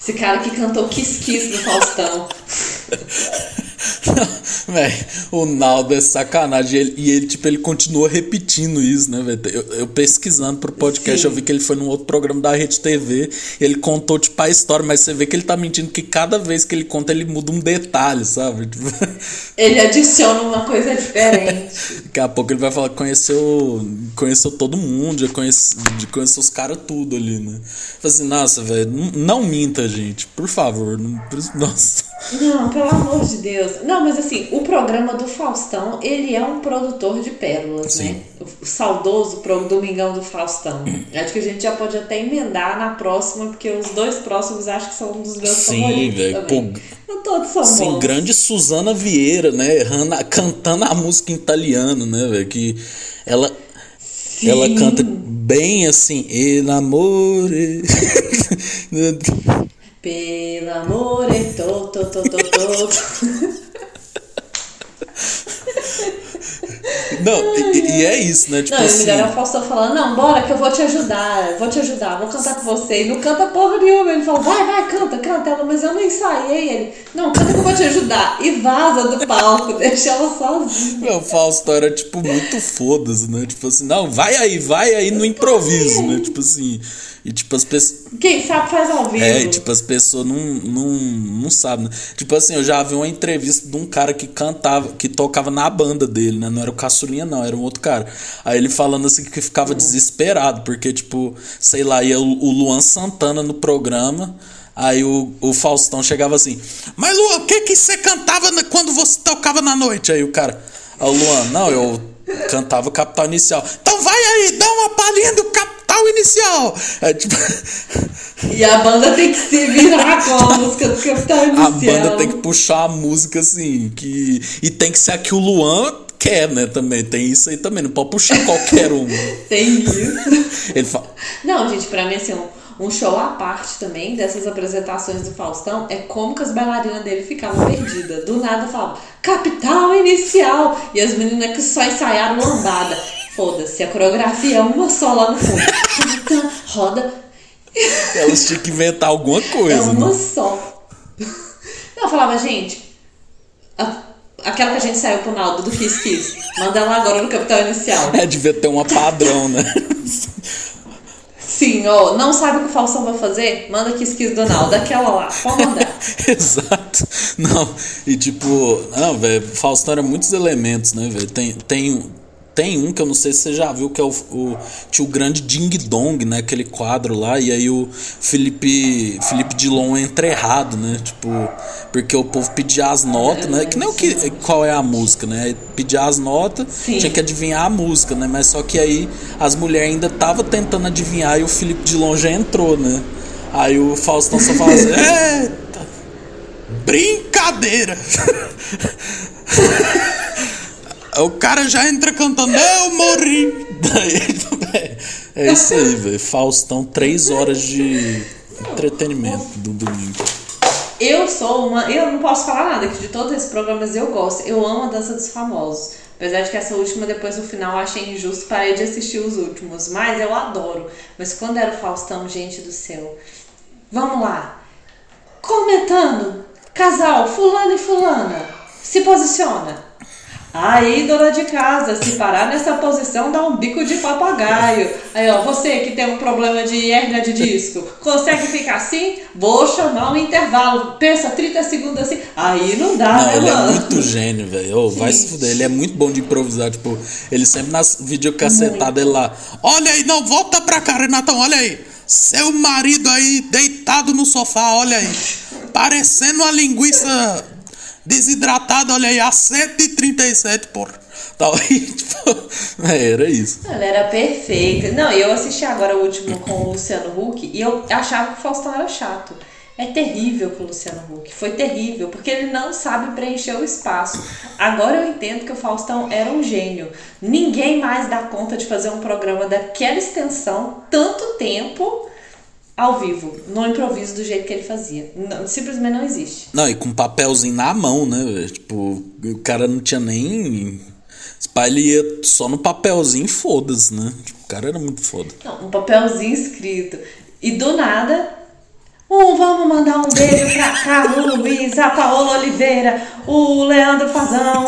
Esse cara que cantou Kiss Kiss no Faustão. <laughs> <laughs> velho, o Naldo é sacanagem. E ele, e ele, tipo, ele continua repetindo isso, né, velho? Eu, eu pesquisando pro podcast, Sim. eu vi que ele foi num outro programa da Rede TV. Ele contou, tipo, a história, mas você vê que ele tá mentindo que cada vez que ele conta, ele muda um detalhe, sabe? Tipo, <laughs> Ele adiciona uma coisa diferente. Daqui a pouco ele vai falar que conheceu, conheceu todo mundo, já conhece, conheceu os caras tudo ali, né? Fala assim, nossa, velho, não, não minta, gente, por favor. Não, <laughs> nossa. Não, pelo amor de Deus. Não, mas assim, o programa do Faustão, ele é um produtor de pérolas, Sim. né? O saudoso pro Domingão do Faustão. <clears throat> Acho que a gente já pode até emendar na próxima, porque os dois próximos acho que são um dos meus Sim, favoritos velho, também. pô, Não todos são Sim, bons. grande Suzana Vieira, né? cantando a música em italiano, né, velho? Que ela, ela canta bem assim, enamore. <laughs> Pelo amore, to, to, to, to, to. <laughs> Não, e, e é isso, né? Tipo Não, assim. melhor é o Faustão falando, não, bora que eu vou te ajudar, vou te ajudar, vou cantar com você. E não canta porra nenhuma. Ele fala, vai, vai, canta, canta. Ela, mas eu não ensaiei. Ele, não, canta que eu vou te ajudar. E vaza do palco, <laughs> deixa ela sozinha. Meu, o Fausto era, tipo, muito foda-se, né? Tipo assim, não, vai aí, vai aí no improviso, né? Tipo assim. E tipo, as pessoas. Quem sabe faz ao vivo. É, e, tipo, as pessoas não, não, não sabem, né? Tipo assim, eu já vi uma entrevista de um cara que cantava, que tocava na banda dele, né? Não era o Caçulinha, não, era um outro cara. Aí ele falando assim que ficava desesperado, porque, tipo, sei lá, ia o, o Luan Santana no programa. Aí o, o Faustão chegava assim, mas Luan, o que que você cantava na- quando você tocava na noite? Aí o cara, o Luan, não, eu cantava Capital Inicial. Então vai aí, dá uma palhinha do Capital Inicial. É tipo... E a banda tem que se virar com a <laughs> música do Capitão Inicial. A banda tem que puxar a música assim, que. E tem que ser a que o Luan quer, né? Também. Tem isso aí também. Não pode puxar qualquer um. <laughs> Tem isso. Ele fala. Não, gente, pra mim, assim, um, um show à parte também dessas apresentações do Faustão é como que as bailarinas dele ficavam perdidas. Do nada falavam, capital inicial! E as meninas que só ensaiaram lambada. Foda-se, a coreografia é uma só lá no fundo. <laughs> Roda, Elas tinham que inventar alguma é coisa, uma né? só. Não, eu falava, gente, a- aquela que a gente saiu pro Naldo do Kiss Kiss, manda ela agora no capital inicial. É, devia ter uma padrão, né? Sim, ó, não sabe o que o Faustão vai fazer? Manda que esquis Donaldo, daquela lá, pode mandar. <laughs> Exato. Não, e tipo, não, velho, Faustão era muitos elementos, né, velho? Tem, tem, tem um que eu não sei se você já viu, que é o, o tio grande Ding Dong, né? Aquele quadro lá, e aí o Felipe, Felipe Dilon entra errado, né? Tipo, porque o povo pedia as notas, né? Que nem o que, qual é a música, né? Pedia as notas, Sim. tinha que adivinhar a música, né? Mas só que aí as mulheres ainda tava tentando adivinhar e o Felipe Dilon já entrou, né? Aí o Faustão só fala assim, <laughs> eita, brincadeira! <laughs> O cara já entra cantando, eu morri. <laughs> Daí, é isso aí, velho. Faustão, três horas de entretenimento do domingo. Eu sou uma. Eu não posso falar nada, que de todos esses programas eu gosto. Eu amo a dança dos famosos. Apesar de que essa última, depois no final, achei injusto, parei de assistir os últimos. Mas eu adoro. Mas quando era o Faustão, gente do céu. Vamos lá. Comentando. Casal, fulano e fulana. Se posiciona. Aí, dona de casa, se parar nessa posição, dá um bico de papagaio. Aí, ó, você que tem um problema de hérnia de disco, consegue ficar assim? Vou chamar um intervalo. Pensa 30 segundos assim. Aí não dá, Não, né, ele é mano? muito gênio, velho. Ô, vai se fuder. Ele é muito bom de improvisar. Tipo, ele sempre nas videocacetadas, ele lá. Olha aí, não, volta pra cá, Renatão, olha aí. Seu marido aí deitado no sofá, olha aí. Parecendo uma linguiça desidratada, olha aí, a 7h37, porra. Tal, tipo, <laughs> é, era isso. Ela era perfeita. Não, eu assisti agora o último com o Luciano Huck e eu achava que o Faustão era chato. É terrível com o Luciano Huck. Foi terrível, porque ele não sabe preencher o espaço. Agora eu entendo que o Faustão era um gênio. Ninguém mais dá conta de fazer um programa daquela extensão, tanto tempo, ao vivo, no improviso do jeito que ele fazia. Não, simplesmente não existe. Não, e com papelzinho na mão, né? Tipo, o cara não tinha nem. Esse pai ele ia só no papelzinho e foda-se, né? Tipo, o cara era muito foda. Não, um papelzinho escrito. E do nada, um, vamos mandar um beijo pra Carlos Luiz, a Paola Oliveira, o Leandro Fazão,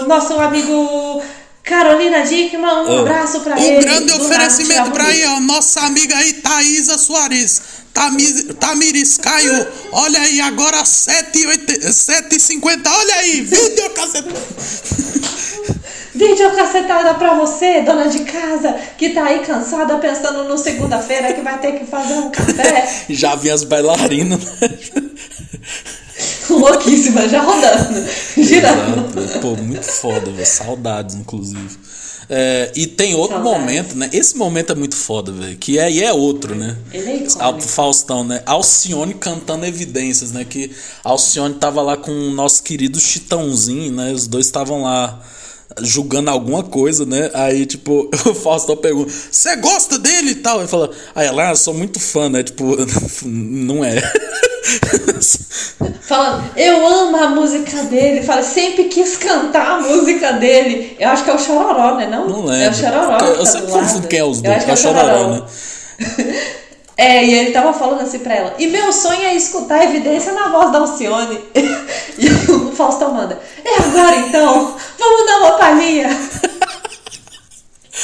o nosso amigo Carolina Dickman, um abraço pra ele. Um grande oferecimento pra um aí, ó, nossa amiga aí, Thaisa Soares. Tamiz, Tamiris Caio, olha aí, agora 7h50, olha aí, vídeo caceta. <laughs> Vídeo cacetada pra você, dona de casa, que tá aí cansada pensando no segunda-feira que vai ter que fazer um café. <laughs> Já vi as bailarinas, né? <laughs> Louquíssima, já rodando, girando. Exato. Pô, muito foda, velho. Saudades, inclusive. É, e tem outro Saudades. momento, né? Esse momento é muito foda, velho. Que aí é outro, né? Ele é icônico. Faustão, né? Alcione cantando evidências, né? Que Alcione tava lá com o nosso querido Chitãozinho, né? Os dois estavam lá julgando alguma coisa, né? Aí, tipo, <laughs> o Faustão pergunta: Você gosta dele e tal? Ele fala: Aí ela, ah, eu sou muito fã, né? Tipo, <laughs> não é. <laughs> Falando, eu amo a música dele. Fala, sempre quis cantar a música dele. Eu acho que é o Chororó, né? Não, Não lembro. É o Chororó. Eu tá sempre confundo quem é os Eu dois. acho que É o Chororó, né? É, e ele tava falando assim pra ela. E meu sonho é escutar a evidência na voz da Alcione. <laughs> E o Faustão manda. É agora então? Vamos dar uma palhinha.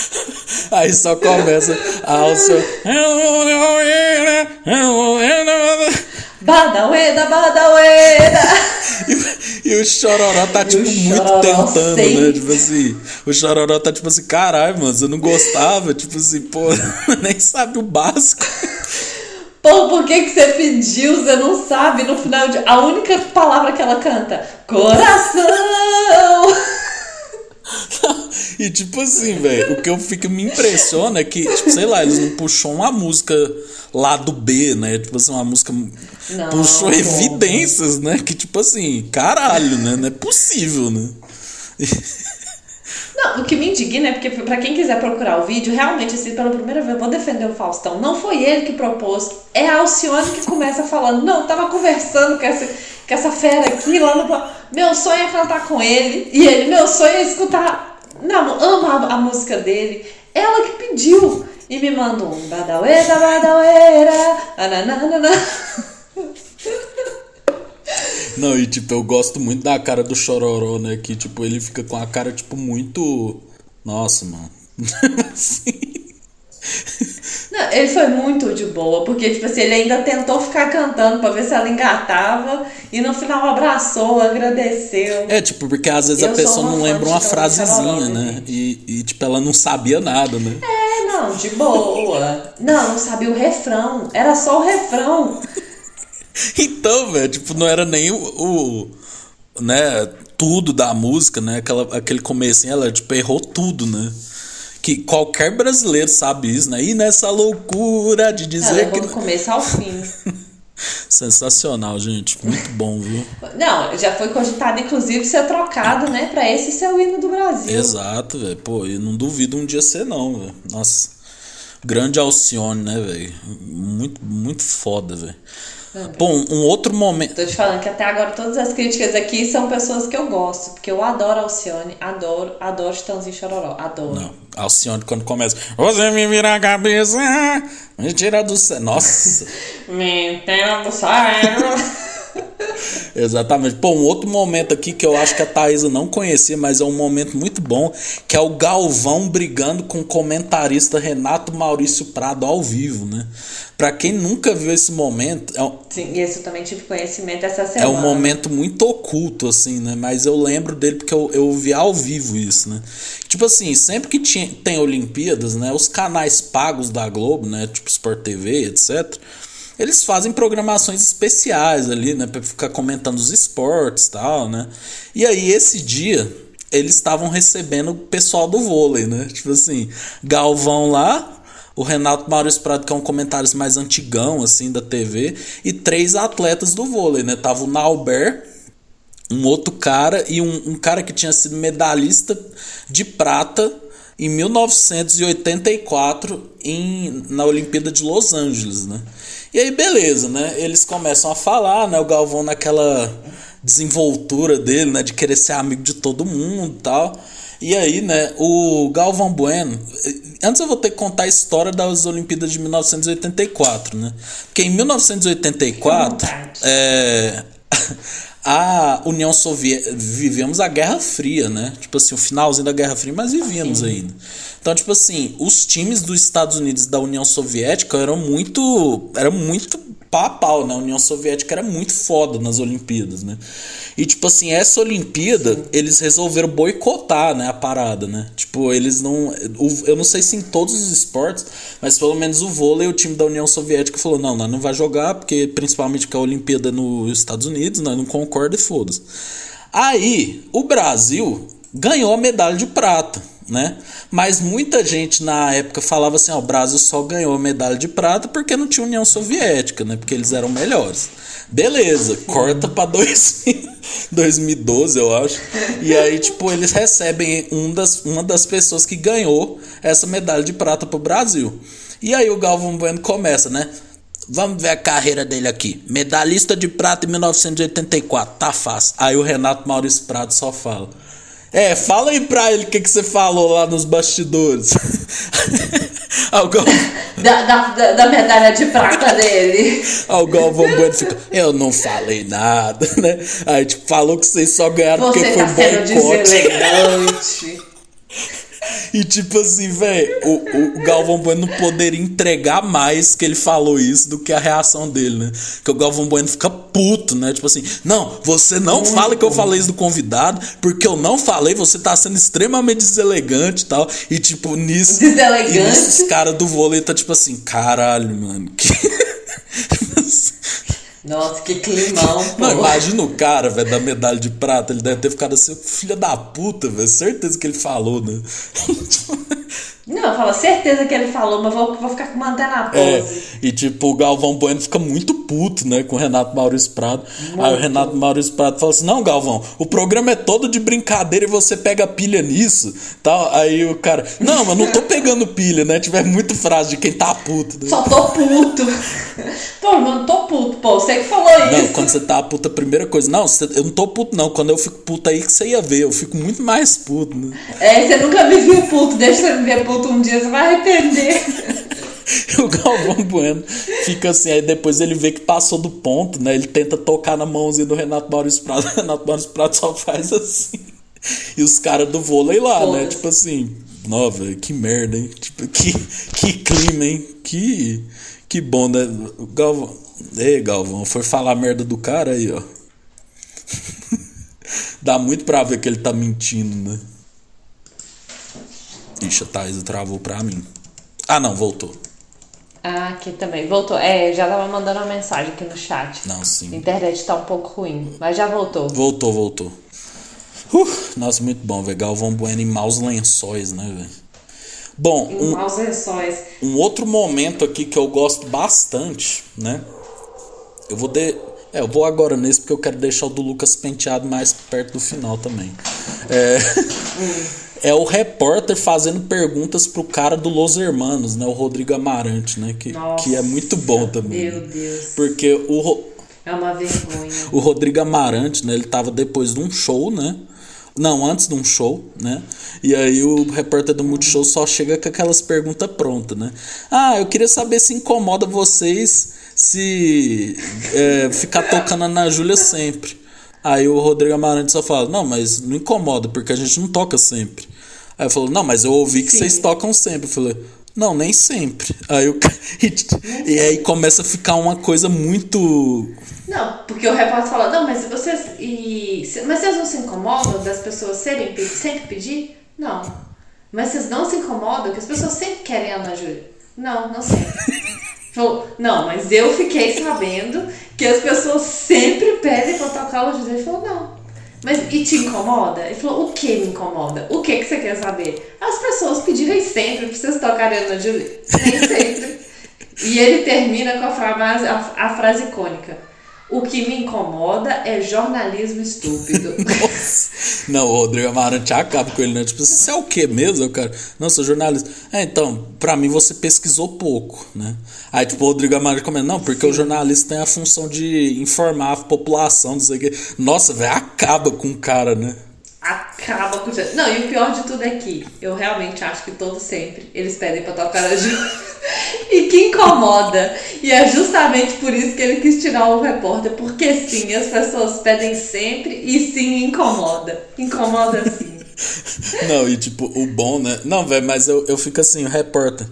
<laughs> Aí só começa a Alcione. Badaueda, badaueda. E, e o Chororó tá, tipo, muito tentando, né? Tipo assim, o Chororó tá tipo assim, caralho, mano, você não gostava? Tipo assim, pô, <laughs> nem sabe o básico. Pô, por que, que você pediu? Você não sabe. No final de. A única palavra que ela canta: Coração! E tipo assim, velho, o que eu fico me impressiona é que, tipo, sei lá, eles não puxou uma música lá do B, né? Tipo assim, uma música. Não, puxou pô. evidências, né? Que tipo assim, caralho, né? Não é possível, né? Não, o que me indigna é porque, pra quem quiser procurar o vídeo, realmente, assim, pela primeira vez, eu vou defender o Faustão. Não foi ele que propôs, é a Alcione que começa falando. Não, tava conversando com essa, com essa fera aqui lá no. Meu sonho é cantar com ele. E ele, meu sonho é escutar. Não, amo a, a música dele. Ela que pediu. E me mandou um badaueira, badaueira, ananana. Não, e tipo, eu gosto muito da cara do Chororó, né? Que tipo, ele fica com a cara, tipo, muito. Nossa, mano. <laughs> Assim. Não, ele foi muito de boa, porque, tipo assim, ele ainda tentou ficar cantando pra ver se ela engatava e no final abraçou, agradeceu. É, tipo, porque às vezes Eu a pessoa não lembra uma frasezinha, né? E, e, tipo, ela não sabia nada, né? É, não, de boa. Não, não sabia o refrão. Era só o refrão. <laughs> Então, velho, tipo, não era nem o, o, né, tudo da música, né? Aquela, aquele comecinho, ela tipo, errou tudo, né? Que qualquer brasileiro sabe isso, né? E nessa loucura de Ela dizer errou que. do começo ao fim. <laughs> Sensacional, gente. Muito bom, viu? Não, já foi cogitado, inclusive, ser trocado, né, pra esse ser o hino do Brasil. Exato, velho. Pô, eu não duvido um dia ser, não, velho. Nossa. Grande Alcione, né, velho? Muito, muito foda, velho. Bom, um outro momento. Tô te falando que até agora todas as críticas aqui são pessoas que eu gosto, porque eu adoro Alcione, adoro, adoro Chitãozinho Chororó, adoro. Não, Alcione quando começa. Você me vira a cabeça, me tira do céu. Nossa. <laughs> Me entenda do cérebro. Exatamente. Pô, um outro momento aqui que eu acho que a Thaisa não conhecia, mas é um momento muito bom, que é o Galvão brigando com o comentarista Renato Maurício Prado ao vivo, né? Pra quem nunca viu esse momento, é um, Sim, esse eu também tive conhecimento essa é semana. um momento muito oculto, assim, né? Mas eu lembro dele porque eu, eu vi ao vivo isso, né? Tipo assim, sempre que tinha, tem Olimpíadas, né? Os canais pagos da Globo, né? Tipo Sport TV, etc. Eles fazem programações especiais ali, né? Pra ficar comentando os esportes e tal, né? E aí, esse dia, eles estavam recebendo o pessoal do vôlei, né? Tipo assim, Galvão lá, o Renato Maurício Prado, que é um comentário mais antigão, assim, da TV, e três atletas do vôlei, né? Tava o Nauber, um outro cara e um, um cara que tinha sido medalhista de prata em 1984 em, na Olimpíada de Los Angeles, né? E aí, beleza, né? Eles começam a falar, né? O Galvão naquela desenvoltura dele, né? De querer ser amigo de todo mundo e tal. E aí, né? O Galvão Bueno... Antes eu vou ter que contar a história das Olimpíadas de 1984, né? Porque em 1984... Fica à vontade. É, <laughs> a União Soviética. Vivemos a Guerra Fria, né? Tipo assim, o finalzinho da Guerra Fria, mas vivíamos ainda. Então, tipo assim, os times dos Estados Unidos da União Soviética eram muito. Eram muito pau a pau, né? A União Soviética era muito foda nas Olimpíadas, né? E, tipo assim, essa Olimpíada, eles resolveram boicotar, né? A parada, né? Tipo, eles não. eu não sei se em todos os esportes, mas pelo menos o vôlei, o time da União Soviética falou: não, nós não vai jogar, porque principalmente porque a Olimpíada é nos Estados Unidos, nós não concorda e foda-se. Aí, o Brasil ganhou a medalha de prata, né? Mas muita gente na época falava assim: ó, o Brasil só ganhou a medalha de prata porque não tinha União Soviética, né? Porque eles eram melhores. Beleza, corta 2000 2012, <laughs> eu acho. E aí, tipo, eles recebem um das, uma das pessoas que ganhou essa medalha de prata pro Brasil. E aí o Galvão Bueno começa, né? Vamos ver a carreira dele aqui. Medalhista de prata em 1984, tá fácil. Aí o Renato Maurício Prado só fala. É, fala aí pra ele o que, que você falou lá nos bastidores. <laughs> Galvão, <laughs> Da, da, da- da medalha de prata dele. o Galvão Bueno fica, eu não falei nada, né? Aí, tipo, falou que vocês só ganharam porque Você foi tá sendo boicote. <laughs> E tipo assim, velho, o, o Galvão Bueno não poderia entregar mais que ele falou isso do que a reação dele, né? Que o Galvão Bueno fica puto, né? Tipo assim, não, você não fala que eu falei isso do convidado, porque eu não falei, você tá sendo extremamente deselegante e tal. E tipo, nisso. Deselegante? E nisso, os caras do vôlei tá tipo assim, caralho, mano. Que... Nossa, que climão, pô. Não, imagina o cara, velho, da medalha de prata. Ele deve ter ficado assim, filha da puta, velho. Certeza que ele falou, né? <laughs> Não, fala, certeza que ele falou, mas vou, vou ficar com antena É, pose. e tipo, o Galvão Bueno fica muito puto, né, com o Renato Maurício Prado. Aí o Renato Maurício Prado fala assim: Não, Galvão, o programa é todo de brincadeira e você pega pilha nisso. Tal. Aí o cara, não, mas não tô pegando pilha, né? Tiver muito frase de quem tá puto. Né? Só tô puto. Pô, mano, tô puto, pô. Você que falou Não, isso. quando você tá puto, a primeira coisa, não, você- eu não tô puto, não. Quando eu fico puto aí que você ia ver, eu fico muito mais puto, né? É, você nunca me viu puto. Deixa eu me ver puto um dia, você vai arrepender. <laughs> o Galvão Bueno fica assim, aí depois ele vê que passou do ponto, né? Ele tenta tocar na mãozinha do Renato Maurício Prado, o <laughs> Renato Maurício Prado só faz assim. E os caras do vôlei lá, né? Tipo assim, Nova, que merda, hein? Tipo, que, que clima, hein? Que, que bom, né? Galvão. Ei, Galvão, foi falar merda do cara aí, ó. <laughs> Dá muito pra ver que ele tá mentindo, né? Ixi, a Thaisa travou pra mim. Ah, não, voltou. Ah, aqui também. Voltou. É, já tava mandando uma mensagem aqui no chat. Não, sim. A internet tá um pouco ruim, mas já voltou. Voltou, voltou. Uh, nossa, muito bom, velho. Galvão Bueno em maus lençóis, né, velho? Bom, Em maus lençóis. um outro momento aqui que eu gosto bastante, né? Eu vou de... É, eu vou agora nesse porque eu quero deixar o do Lucas penteado mais perto do final também. É, é o repórter fazendo perguntas pro cara do Los Hermanos, né? O Rodrigo Amarante, né? Que, Nossa, que é muito bom também. Meu né? Deus. Porque o, É uma vergonha. <laughs> o Rodrigo Amarante, né? Ele tava depois de um show, né? Não, antes de um show, né? E aí o repórter do Multishow só chega com aquelas perguntas prontas, né? Ah, eu queria saber se incomoda vocês se é, ficar tocando na Júlia sempre. Aí o Rodrigo Amarante só fala, não, mas não incomoda, porque a gente não toca sempre. Aí falou, não, mas eu ouvi que Sim. vocês tocam sempre. Eu falei, não, nem sempre. Aí ca- <laughs> e, aí começa a ficar uma coisa muito Não, porque o repórter fala, não, mas vocês. E, mas vocês não se incomodam das pessoas serem, sempre pedir? Não. Mas vocês não se incomodam que as pessoas sempre querem a Ana Júlia? Não, não sempre. <laughs> Falou, não, mas eu fiquei sabendo que as pessoas sempre pedem pra tocar o José. Ele falou, não. Mas e te incomoda? Ele falou, o que me incomoda? O que, que você quer saber? As pessoas pedirem sempre pra vocês tocarem Ana Júlia. <laughs> Nem sempre. E ele termina com a frase, a, a frase icônica. O que me incomoda é jornalismo estúpido. <laughs> Nossa. Não, o Rodrigo Amarante acaba com ele, né? Tipo, você é o que mesmo, cara? Não, sou jornalista. É, então, pra mim você pesquisou pouco, né? Aí, tipo, o Rodrigo Amarante comenta, não, porque o jornalista tem a função de informar a população, não sei o quê. Nossa, velho, acaba com o cara, né? Acaba com o Não, e o pior de tudo é que eu realmente acho que todo sempre eles pedem pra tocar a Júlia. <laughs> E que incomoda. E é justamente por isso que ele quis tirar o repórter. Porque sim, as pessoas pedem sempre e sim incomoda. Incomoda sim. <laughs> Não, e tipo, o bom, né? Não, velho, mas eu, eu fico assim, o repórter.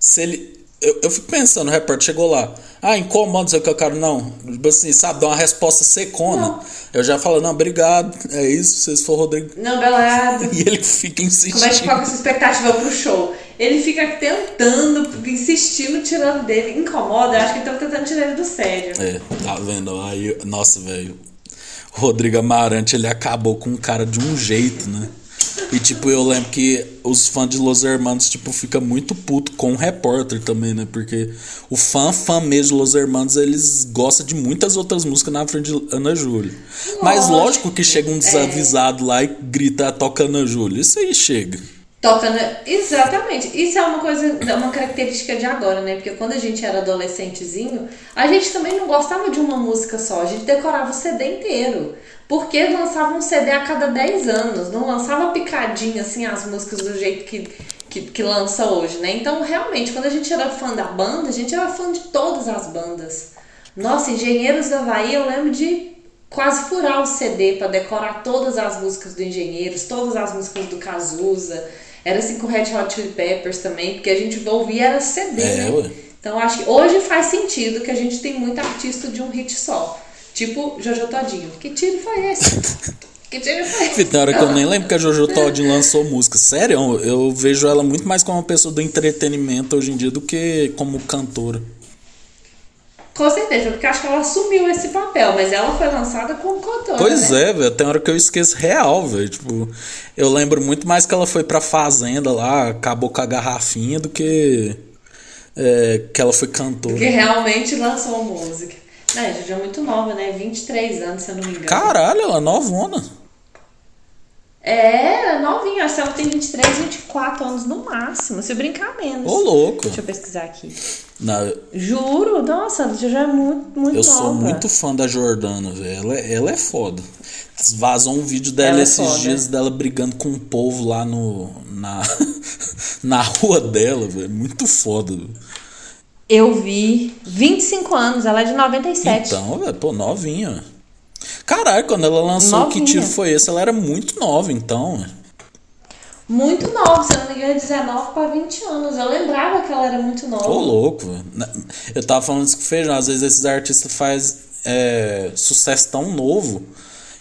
Se ele. Eu, eu fico pensando, o repórter chegou lá. Ah, incomoda, não sei o que eu quero. Não. Tipo assim, sabe, dá uma resposta secona. Não. Eu já falo, não, obrigado. É isso, vocês for Rodrigo. Não, Belado. <laughs> E ele fica insistindo. Como é que com essa expectativa pro show? Ele fica tentando, insistindo, tirando dele. Incomoda, eu acho que ele tava tentando tirar ele do sério. É, tá vendo? Aí, nossa, velho. O Rodrigo Amarante, ele acabou com o cara de um jeito, né? E, tipo, eu lembro que os fãs de Los Hermanos, tipo, fica muito puto com o repórter também, né? Porque o fã, fã mesmo de Los Hermanos, eles gostam de muitas outras músicas na frente de Ana Júlia. Mas Lógico. lógico que chega um desavisado lá e grita, toca Ana Júlia. Isso aí chega. Toca na... Exatamente. Isso é uma coisa, é uma característica de agora, né? Porque quando a gente era adolescentezinho, a gente também não gostava de uma música só. A gente decorava o CD inteiro. Porque lançava um CD a cada 10 anos. Não lançava picadinho, assim, as músicas do jeito que, que, que lança hoje, né? Então, realmente, quando a gente era fã da banda, a gente era fã de todas as bandas. Nossa, Engenheiros da Havaí, eu lembro de quase furar o CD pra decorar todas as músicas do Engenheiros, todas as músicas do Cazuza. Era assim com Red Hot Chili Peppers também, porque a gente ouvia era CD, É, né? ué. Então acho que hoje faz sentido que a gente tem muito artista de um hit só. Tipo Jojo Todinho. Que tiro foi esse? <laughs> que tiro foi esse? Tem hora que eu nem lembro que a Jojo Todinho lançou música. Sério, eu, eu vejo ela muito mais como uma pessoa do entretenimento hoje em dia do que como cantora. Com certeza, porque acho que ela assumiu esse papel, mas ela foi lançada como cantora. Pois né? é, velho. Tem hora que eu esqueço real, velho. Tipo, eu lembro muito mais que ela foi pra fazenda lá, acabou com a garrafinha, do que é, que ela foi cantora. Que realmente lançou música. Não, a gente é muito nova, né? 23 anos, se eu não me engano. Caralho, ela é novona. É, novinha. Acho que ela tem 23, 24 anos no máximo. Se brincar menos. Ô, louco. Deixa eu pesquisar aqui. Não, Juro, nossa, já é muito, muito eu nova. sou muito fã da Jordana, velho. Ela, é- ela é foda. Vazou um vídeo dela Ela é esses dias dela brigando com o povo lá no. na, <laughs> na rua dela, velho. Muito foda. velho. Eu vi 25 anos, ela é de 97. Então, velho, pô, novinha. Caralho, quando ela lançou Que Novinha. Tiro Foi Esse, ela era muito nova, então. Muito nova, se eu não me engano, 19 para 20 anos. Eu lembrava que ela era muito nova. Ô, louco, Eu tava falando isso com o Feijão. Às vezes esses artistas fazem é, sucesso tão novo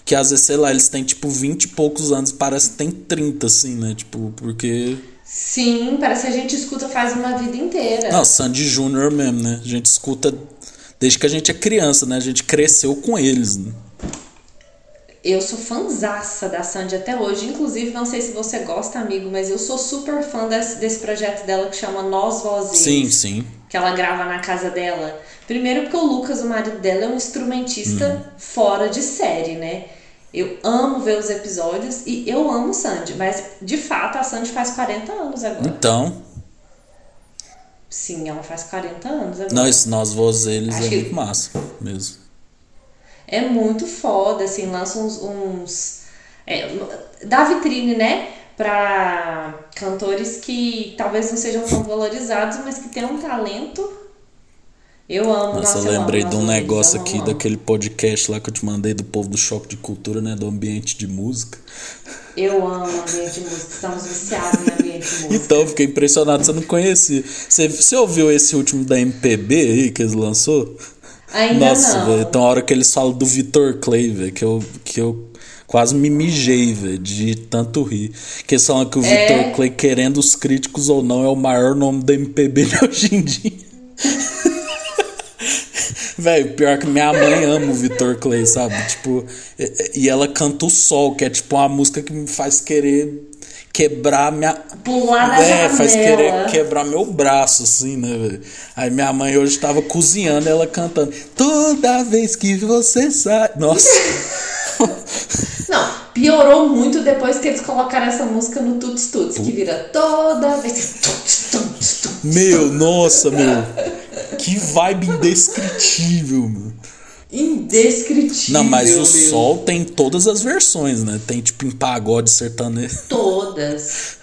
que às vezes, sei lá, eles têm tipo 20 e poucos anos e parece que tem 30, assim, né? Tipo, porque. Sim, parece que a gente escuta faz uma vida inteira. Não, Sandy Júnior mesmo, né? A gente escuta desde que a gente é criança, né? A gente cresceu com eles, né? Eu sou fanzaça da Sandy até hoje. Inclusive, não sei se você gosta, amigo, mas eu sou super fã desse, desse projeto dela que chama Nós Vozinhos. Sim, sim. Que ela grava na casa dela. Primeiro porque o Lucas, o marido dela, é um instrumentista Hum. fora de série, né? Eu amo ver os episódios e eu amo Sandy, mas de fato a Sandy faz 40 anos agora. Então, Sim, ela faz 40 anos agora. nós, nós Acho é que- muito massa mesmo. É muito foda, assim, lança uns. uns é, dá vitrine, né? Pra cantores que talvez não sejam tão valorizados, mas que têm um talento. Eu amo. Nossa, nossa, eu lembrei amo, de um nossa, negócio eu aqui, amo. daquele podcast lá que eu te mandei do povo do Choque de Cultura, né? Do ambiente de música. Eu amo ambiente de música, estamos viciados em ambiente de <laughs> música. Então, eu fiquei impressionado, você não conhecia. Você, você ouviu esse último da MPB aí que eles lançou? Ainda Nossa, não. velho. Então, a hora que eles falam do Vitor Clay, velho, que eu, que eu quase me mijei, velho, de tanto rir. Que eles falam que o É. Vitor Clay, querendo os críticos ou não, é o maior nome da MPB <laughs> hoje em dia. <laughs> Velho, pior que minha mãe ama o Vitor Clay, sabe? Tipo, e, e ela canta o sol, que é tipo uma música que me faz querer quebrar minha. Pular da É, faz querer quebrar meu braço, assim, né, velho? Aí minha mãe hoje tava cozinhando ela cantando. Toda vez que você sai. Nossa. <laughs> Não, piorou muito depois que eles colocaram essa música no Tuts Tuts, que vira toda vez. Tuts, tuts, tuts. meu, nossa, meu. Que vibe indescritível, mano. Indescritível. Não, mas o meu. sol tem todas as versões, né? Tem tipo em pagode sertanejo. <laughs> Todas.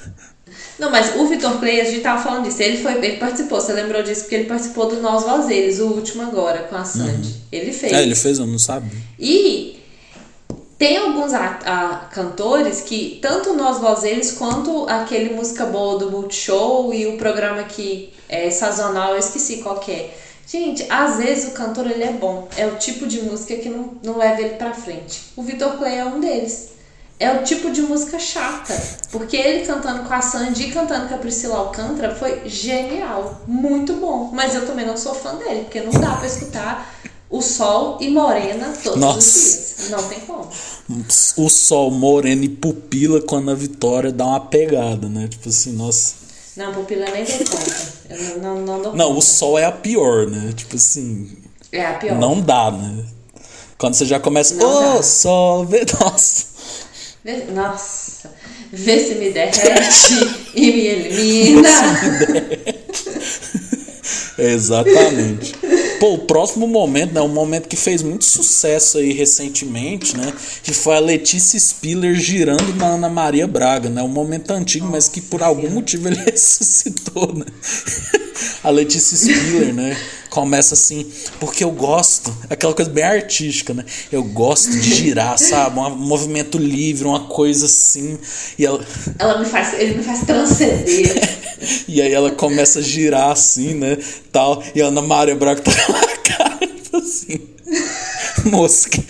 Não, mas o Vitor Clay, a gente tava falando disso. Ele foi, ele participou, você lembrou disso? Porque ele participou do Nós Vazeres, o último agora, com a Sandy. Ele fez. É, ele fez, eu não sabia. E tem alguns a- a- cantores que, tanto Nós Vozeres quanto aquele Música Boa do Multishow e o programa que é sazonal, eu esqueci qual que é. Gente, às vezes o cantor ele é bom. É o tipo de música que não, não leva ele pra frente. O Vitor Clay é um deles. É o tipo de música chata. Porque ele cantando com a Sandy e cantando com a Priscila Alcântara foi genial. Muito bom. Mas eu também não sou fã dele, porque não dá pra escutar o sol e morena todos Nossa. os dias. Não tem como. O sol moreno e pupila quando a vitória dá uma pegada, né? Tipo assim, nossa. Não, pupila nem dou conta. Eu não, não, não Não, o sol é a pior, né? Tipo assim, É a pior. não dá, né? Quando você já começa, ô dá. sol, vê, <laughs> nossa. Vê- Nossa. Vê se me derrete <laughs> e me elimina. <laughs> Exatamente. Pô, o próximo momento, né? Um momento que fez muito sucesso aí recentemente, né? Que foi a Letícia Spiller girando na Ana Maria Braga, né? Um momento antigo, mas que por algum motivo ele <laughs> ressuscitou, né? A Letícia Spiller, né? Começa assim, porque eu gosto, aquela coisa bem artística, né? Eu gosto de girar, sabe? Um movimento livre, uma coisa assim. E ela. Ela me faz, ele me faz transcender. <laughs> E aí ela começa a girar assim, né? Tal. E a Ana Maria Braga tá <laughs> na cara, tipo assim. Que-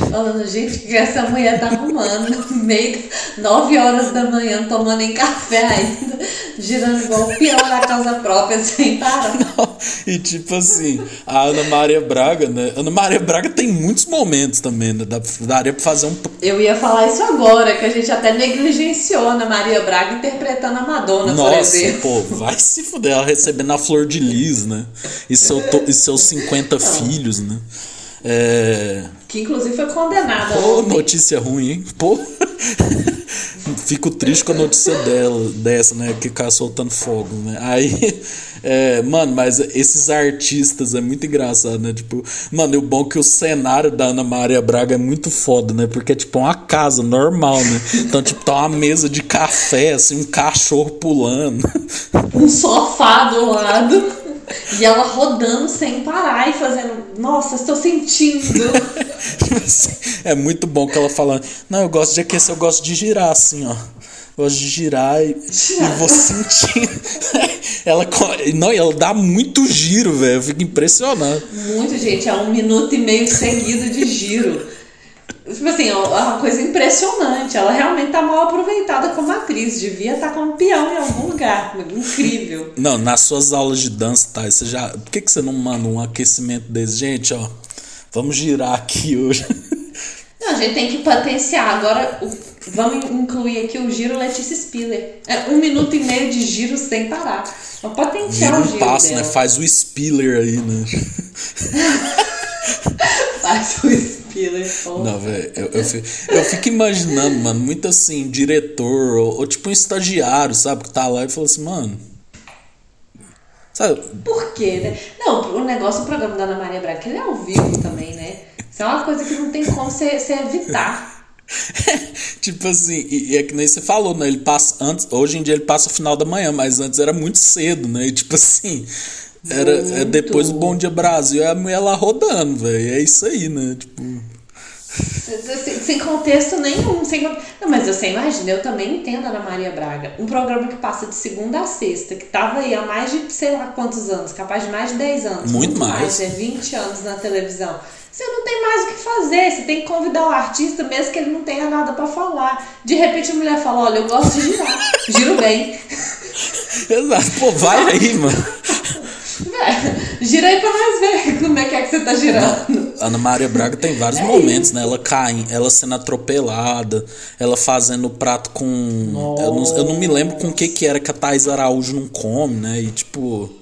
Falando, gente, que essa mulher tá arrumando no meio, 9 horas da manhã, tomando em café ainda, girando igual o peão da casa própria, sem parar. <laughs> E tipo assim, a Ana Maria Braga, né? Ana Maria Braga tem muitos momentos também, né? Dá- Daria pra fazer um. Eu ia falar isso agora, que a gente até negligenciou a Ana Maria Braga interpretando a Madonna, por Nossa, exemplo. pô, vai se fuder, ela recebendo a flor de lis, né? E, seu to- e seus 50 filhos, né? É. Que inclusive foi condenada. Pô, notícia ruim, hein? Pô. <laughs> Fico triste com a notícia dela, dessa, né? Que ficar soltando fogo, né? Aí, é, mano, mas esses artistas é muito engraçado, né? Tipo, mano, e o bom é que o cenário da Ana Maria Braga é muito foda, né? Porque é tipo uma casa normal, né? Então, tipo, tá uma mesa de café, assim, um cachorro pulando. um sofá do lado. E ela rodando sem parar e fazendo. Nossa, estou sentindo. <laughs> é muito bom que ela falando, não, eu gosto de aquecer, eu gosto de girar assim, ó. gosto de girar e, e vou sentindo. <laughs> ela, não, ela dá muito giro, velho. Eu fico impressionado. Muito, gente. É um minuto e meio seguido de giro. Tipo assim, é uma coisa impressionante. Ela realmente tá mal aproveitada como atriz. Devia estar tá como peão em algum lugar. Incrível. Não, nas suas aulas de dança, tá? Você já. Por que, que você não manda um aquecimento desse? Gente, ó. Vamos girar aqui hoje. Não, a gente tem que potenciar. Agora, vamos incluir aqui o giro Letícia Spiller. É um minuto e meio de giro sem parar. Vamos potenciar Vira um o giro. passo, dela. né? Faz o Spiller aí, né? <laughs> Faz o Spiller, pô. Não, velho, eu, eu, fico, eu, fico imaginando, mano, muito assim, diretor, ou, ou, tipo um estagiário, sabe, que tá lá e fala assim, mano. Sabe? Por quê, né? Não, o negócio do programa da Ana Maria Braga, ele é ao vivo também, né? Isso é uma coisa que não tem como você, evitar. <laughs> tipo assim, e, e, é que nem você falou, né? Ele passa antes, hoje em dia ele passa o final da manhã, mas antes era muito cedo, né? E tipo assim, era é depois do Bom Dia Brasil, é a mulher lá rodando, velho. É isso aí, né? Tipo. Sem, sem contexto nenhum. Sem... Não, mas você imagina, eu também entendo a Ana Maria Braga. Um programa que passa de segunda a sexta, que tava aí há mais de sei lá quantos anos, capaz de mais de 10 anos. Muito, muito mais. mais. É 20 anos na televisão você não tem mais o que fazer, você tem que convidar o artista mesmo que ele não tenha nada para falar. De repente a mulher fala, olha, eu gosto de girar, giro bem. <laughs> Exato, pô, vai aí, mano. É, gira aí pra nós ver como é que é que você tá girando. Ana Maria Braga tem vários é momentos, isso. né? Ela cai, ela sendo atropelada, ela fazendo o prato com. Eu não, eu não, me lembro com o que que era que a Thais Araújo não come, né? E tipo.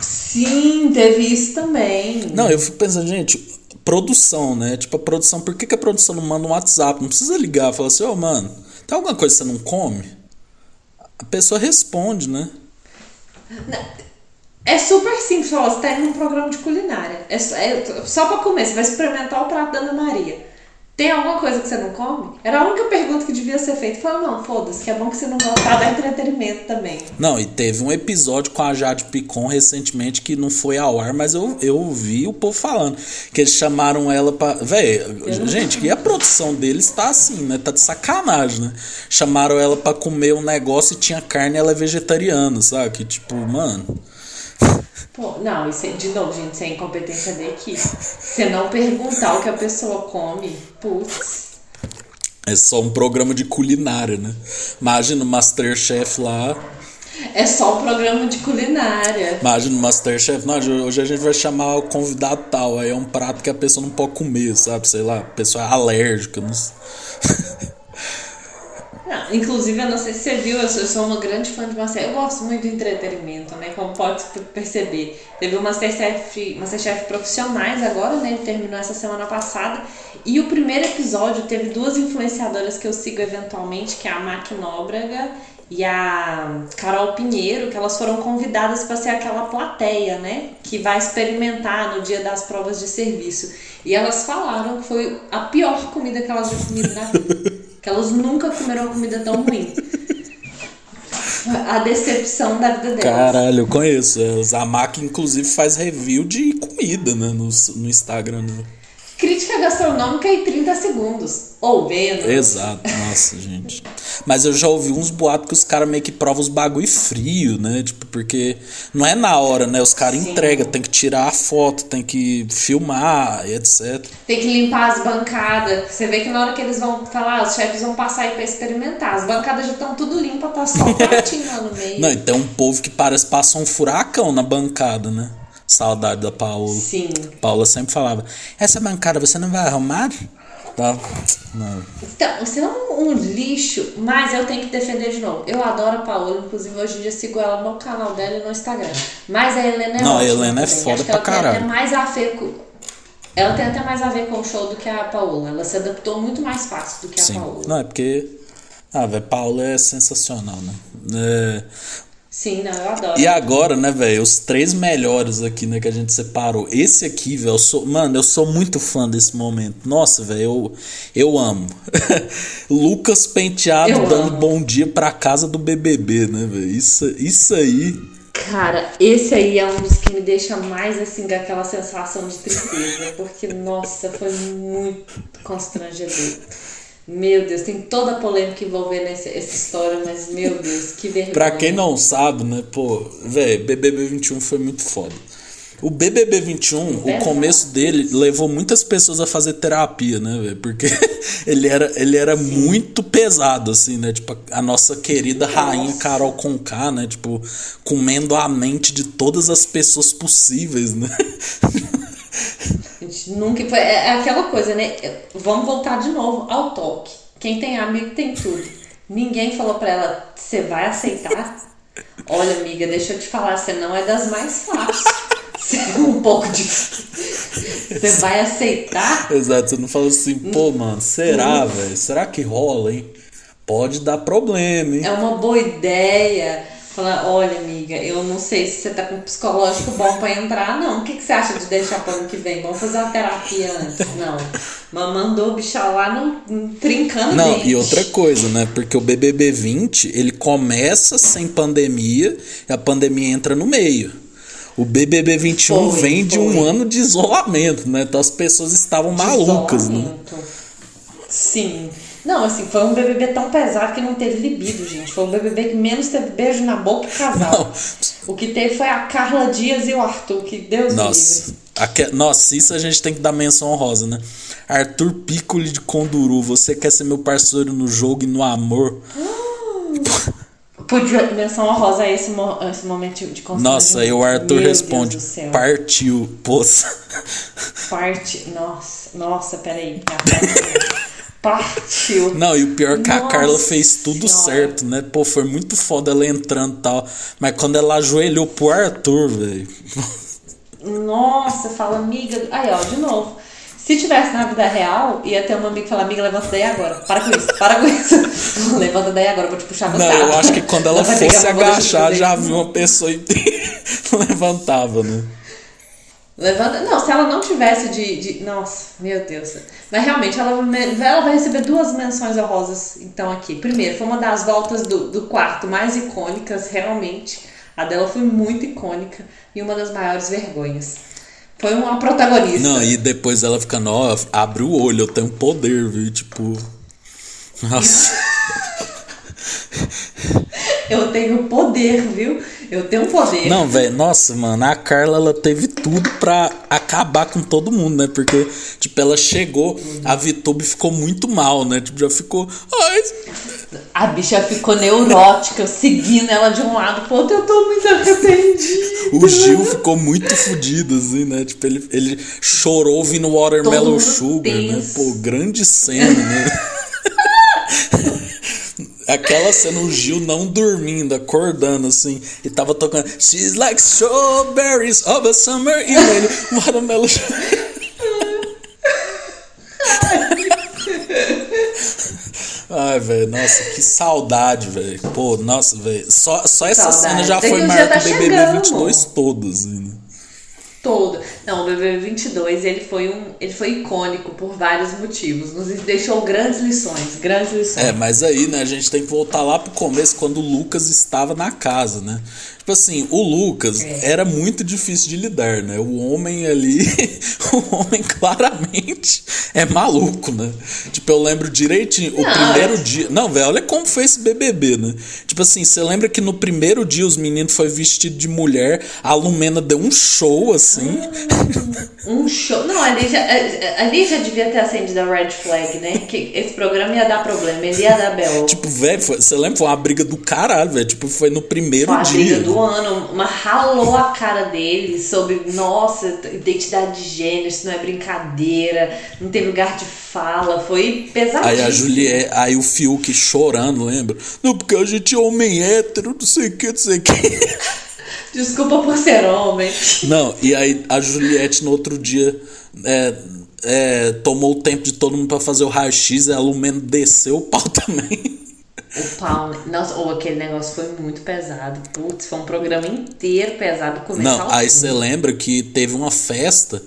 Sim, teve isso também. Não, eu fico pensando, gente, produção, né? Tipo, a produção, por que, que a produção não manda um WhatsApp? Não precisa ligar, falar assim, ô oh, mano, tem alguma coisa que você não come? A pessoa responde, né? É super simples, ó, você tá indo num programa de culinária. É, é só pra comer, você vai experimentar o prato da Ana Maria. Tem alguma coisa que você não come? Era a única pergunta que devia ser feita. Falei, não, foda-se, que é bom que você não gostar da entretenimento também. Não, e teve um episódio com a Jade Picon recentemente que não foi ao ar, mas eu, eu vi o povo falando. Que eles chamaram ela pra. Véi, gente, <laughs> e a produção deles tá assim, né? Tá de sacanagem, né? Chamaram ela pra comer um negócio e tinha carne e ela é vegetariana, sabe? Que tipo, mano. Pô, não, isso é, de novo, gente, isso é incompetência da equipe. Você não perguntar o que a pessoa come, putz. É só um programa de culinária, né? Imagina o Masterchef lá. É só um programa de culinária. Imagina o Masterchef. Não, hoje a gente vai chamar o convidado tal. Aí é um prato que a pessoa não pode comer, sabe? Sei lá, a pessoa é alérgica. Não... <laughs> Não, inclusive, eu não sei se você viu, eu sou, uma grande fã de Masterchef. Eu gosto muito do entretenimento, né? Como pode perceber. Teve o Masterchef, Masterchef Profissionais agora, né? Ele terminou essa semana passada. E o primeiro episódio teve duas influenciadoras que eu sigo eventualmente, que é a Mac Nóbrega e a Carol Pinheiro, que elas foram convidadas para ser aquela plateia, né? Que vai experimentar no dia das provas de serviço. E elas falaram que foi a pior comida que elas já comido na vida. <laughs> que elas nunca comeram comida tão ruim. A decepção da vida delas. Caralho, eu conheço. A Mac, inclusive, faz review de comida né, no, no Instagram. Né? Crítica gastronômica em 30 segundos. Ou menos. Exato, nossa, <laughs> gente. Mas eu já ouvi uns boatos que os caras meio que provam os bagulho frio, né? Tipo, porque não é na hora, né? Os caras entregam, tem que tirar a foto, tem que filmar, etc. Tem que limpar as bancadas. Você vê que na hora que eles vão falar, os chefes vão passar aí pra experimentar. As bancadas já estão tudo limpas, tá só um <laughs> pratinho lá no meio. Não, e tem um povo que parece passar um furacão na bancada, né? Saudade da Paula. Sim. Paula sempre falava: Essa bancada você não vai arrumar? Tá? Não. Então, você é um, um, lixo, mas eu tenho que defender de novo. Eu adoro a Paola, inclusive hoje em dia sigo ela no canal dela e no Instagram. Mas a Helena é Não, a Helena é foda pra caralho. Tem mais a ver com, ela tem até mais a ver com o show do que a Paola. Ela se adaptou muito mais fácil do que a Sim. Paola. Não, é porque. Ah, velho, Paola é sensacional, né? É, Sim, não, eu adoro. E agora, né, velho, os três melhores aqui, né, que a gente separou. Esse aqui, velho, eu sou, mano, eu sou muito fã desse momento. Nossa, velho, eu, eu amo. <laughs> Lucas Penteado eu dando amo. bom dia pra casa do BBB, né, velho? Isso, isso aí. Cara, esse aí é um dos que me deixa mais assim com aquela sensação de tristeza, porque nossa, foi muito constrangedor. Meu Deus, tem toda a polêmica envolvendo essa, essa história, mas meu Deus, que vergonha. pra quem não sabe, né, pô, velho, BBB 21 foi muito foda. O BBB 21, o começo dele levou muitas pessoas a fazer terapia, né, velho? Porque <laughs> ele era, ele era muito pesado, assim, né? Tipo, a nossa querida rainha Carol Conká, né? Tipo, comendo a mente de todas as pessoas possíveis, né? <laughs> Nunca foi. É, é aquela coisa, né? Vamos voltar de novo ao toque. Quem tem amigo tem tudo. Ninguém falou pra ela, você vai aceitar? Olha, amiga, deixa eu te falar, você não é das mais fáceis. É um pouco difícil. Você vai aceitar? Exato, você não fala assim, pô, mano, será, velho? Será que rola, hein? Pode dar problema, hein? É uma boa ideia. Falar, olha, amiga, eu não sei se você tá com um psicológico bom pra entrar, não. O que, que você acha de deixar pro ano que vem? Vamos fazer uma terapia antes? Não. Mas mandou o bicho lá no, no- trincando Não, dente. e outra coisa, né? Porque o BBB 20, ele começa sem pandemia e a pandemia entra no meio. O BBB 21 Foi, vem de um foi. ano de isolamento, né? Então as pessoas estavam malucas, né? Isolamento. Sim. Não, assim, foi um BBB tão pesado que não teve libido, gente. Foi o BBB que menos teve beijo na boca e casal. O que teve foi a Carla Dias e o Arthur, que Deus me Nossa. livre. Aque- Nossa, isso a gente tem que dar menção honrosa, né? Arthur Piccoli de Conduru, você quer ser meu parceiro no jogo e no amor? Podia menção honrosa a esse, mo esse momento de constrangimento. Nossa, aí o Arthur Meu responde: partiu, poça. Parte. Nossa, nossa, peraí. <laughs> Partiu. <laughs> Não, e o pior é que a Nossa Carla fez tudo Senhora. certo, né? Pô, foi muito foda ela entrando e tal. Mas quando ela ajoelhou pro Arthur, velho. Nossa, fala, amiga. Aí, ó, de novo. Se tivesse na vida real, ia ter uma amiga que fala, amiga, levanta daí agora. Para com isso, para com isso. <laughs> levanta daí agora, vou te puxar no Não, saco. eu acho que quando ela fosse agachar, já viu uma pessoa <laughs> e levantava, né? Levanta. Não, se ela não tivesse de. de- Nossa, meu Deus. Mas realmente, ela, ela vai receber duas menções honrosas, então, aqui. Primeiro, foi uma das voltas do, do quarto mais icônicas, realmente. A dela foi muito icônica e uma das maiores vergonhas. Foi uma protagonista. Não, e depois ela fica, ó, abre o olho, eu tenho poder, viu? Tipo. Nossa. <laughs> Eu tenho poder, viu? Eu tenho poder. Não, velho, nossa, mano, a Carla ela teve tudo pra acabar com todo mundo, né? Porque, tipo, ela chegou, a Vitube ficou muito mal, né? Tipo, já ficou. Ai, A bicha ficou neurótica, seguindo ela de um lado pro outro. Eu tô muito arrependida. <laughs> o Gil ficou muito fudido, assim, né? Tipo, ele, ele chorou ouvindo Watermelon Sugar, né? tenso. Pô, grande cena, né? <laughs> Aquela cena, o Gil não dormindo, acordando assim, e tava tocando She's like strawberries of a summer e ele, Watermelon. Ai, velho, nossa, que saudade, velho. Pô, nossa, velho. Só, só essa Saudade. cena já Daqui foi maior dia que o tá BBB chegando. 22 todo, assim. né? Todo. Não, o BBB 22, ele foi um, ele foi icônico por vários motivos. Nos deixou grandes lições, grandes lições. É, mas aí, né, a gente tem que voltar lá pro começo, quando o Lucas estava na casa, né? Tipo assim, o Lucas É. era muito difícil de lidar, né? O homem ali, <laughs> o homem claramente é maluco, né? Tipo, eu lembro direitinho, o Não, primeiro é- dia. Não, velho, olha como foi esse BBB, né? Tipo assim, você lembra que no primeiro dia os meninos foi vestido de mulher, a Lumena deu um show assim. Um show. Não, ali já, eh, ali já devia ter acendido a red flag, né? Que esse programa ia dar problema, ele ia dar belo. Tipo, velho, você lembra? Foi uma briga do caralho, velho. Tipo, foi no primeiro Foi dia. briga do ano, uma ralou a cara dele sobre, nossa, identidade de gênero, isso não é brincadeira, não tem lugar de fala, foi pesadíssimo. Aí a Juliette, aí o Fiuk chorando, lembra? Não, porque a gente é homem hétero, não sei o que, não sei o que. <laughs> Desculpa por ser homem. Não, e aí a Juliette no outro dia é, é, tomou o tempo de todo mundo pra fazer o raio-x, e a Lumena desceu o pau também. O pau, né? nossa, ou aquele negócio foi muito pesado. Putz, foi um programa inteiro pesado do começo Não, aí você lembra que teve uma festa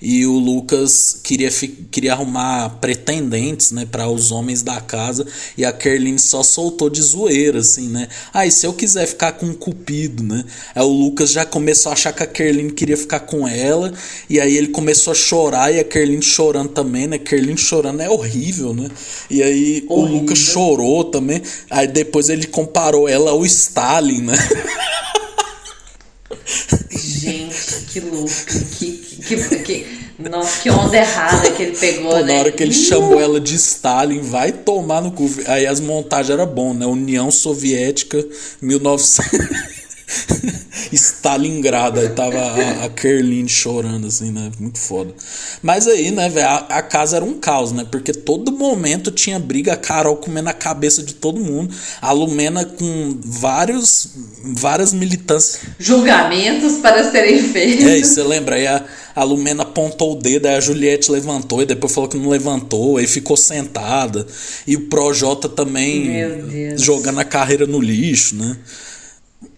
e o Lucas queria, queria arrumar pretendentes, né, para os homens da casa, e a Kerline só soltou de zoeira, assim, né? Ah, e se eu quiser ficar com o Cupido, né? Aí o Lucas já começou a achar que a Kerline queria ficar com ela, e aí ele começou a chorar, e a Kerline chorando também, né? Kerline chorando é horrível, né? E aí horrível. o Lucas chorou também, aí depois ele comparou ela ao Stalin, né? Gente, que louco, que, que, que, nossa, que onda errada que ele pegou, Pô, né? Na hora que ele chamou ela de Stalin, vai tomar no cu. Aí as montagens eram bom, né? União Soviética, 1900. <laughs> Stalingrado, aí tava a, a Kerlin chorando, assim, né? Muito foda. Mas aí, né, velho, a, a, casa era um caos, né? Porque todo momento tinha briga, a Carol comendo a cabeça de todo mundo, a Lumena com vários, várias militâncias. Julgamentos para serem feitos. É, isso você lembra? Aí a, a Lumena apontou o dedo, aí a Juliette levantou, e depois falou que não levantou, aí ficou sentada. E o Projota também jogando a carreira no lixo, né?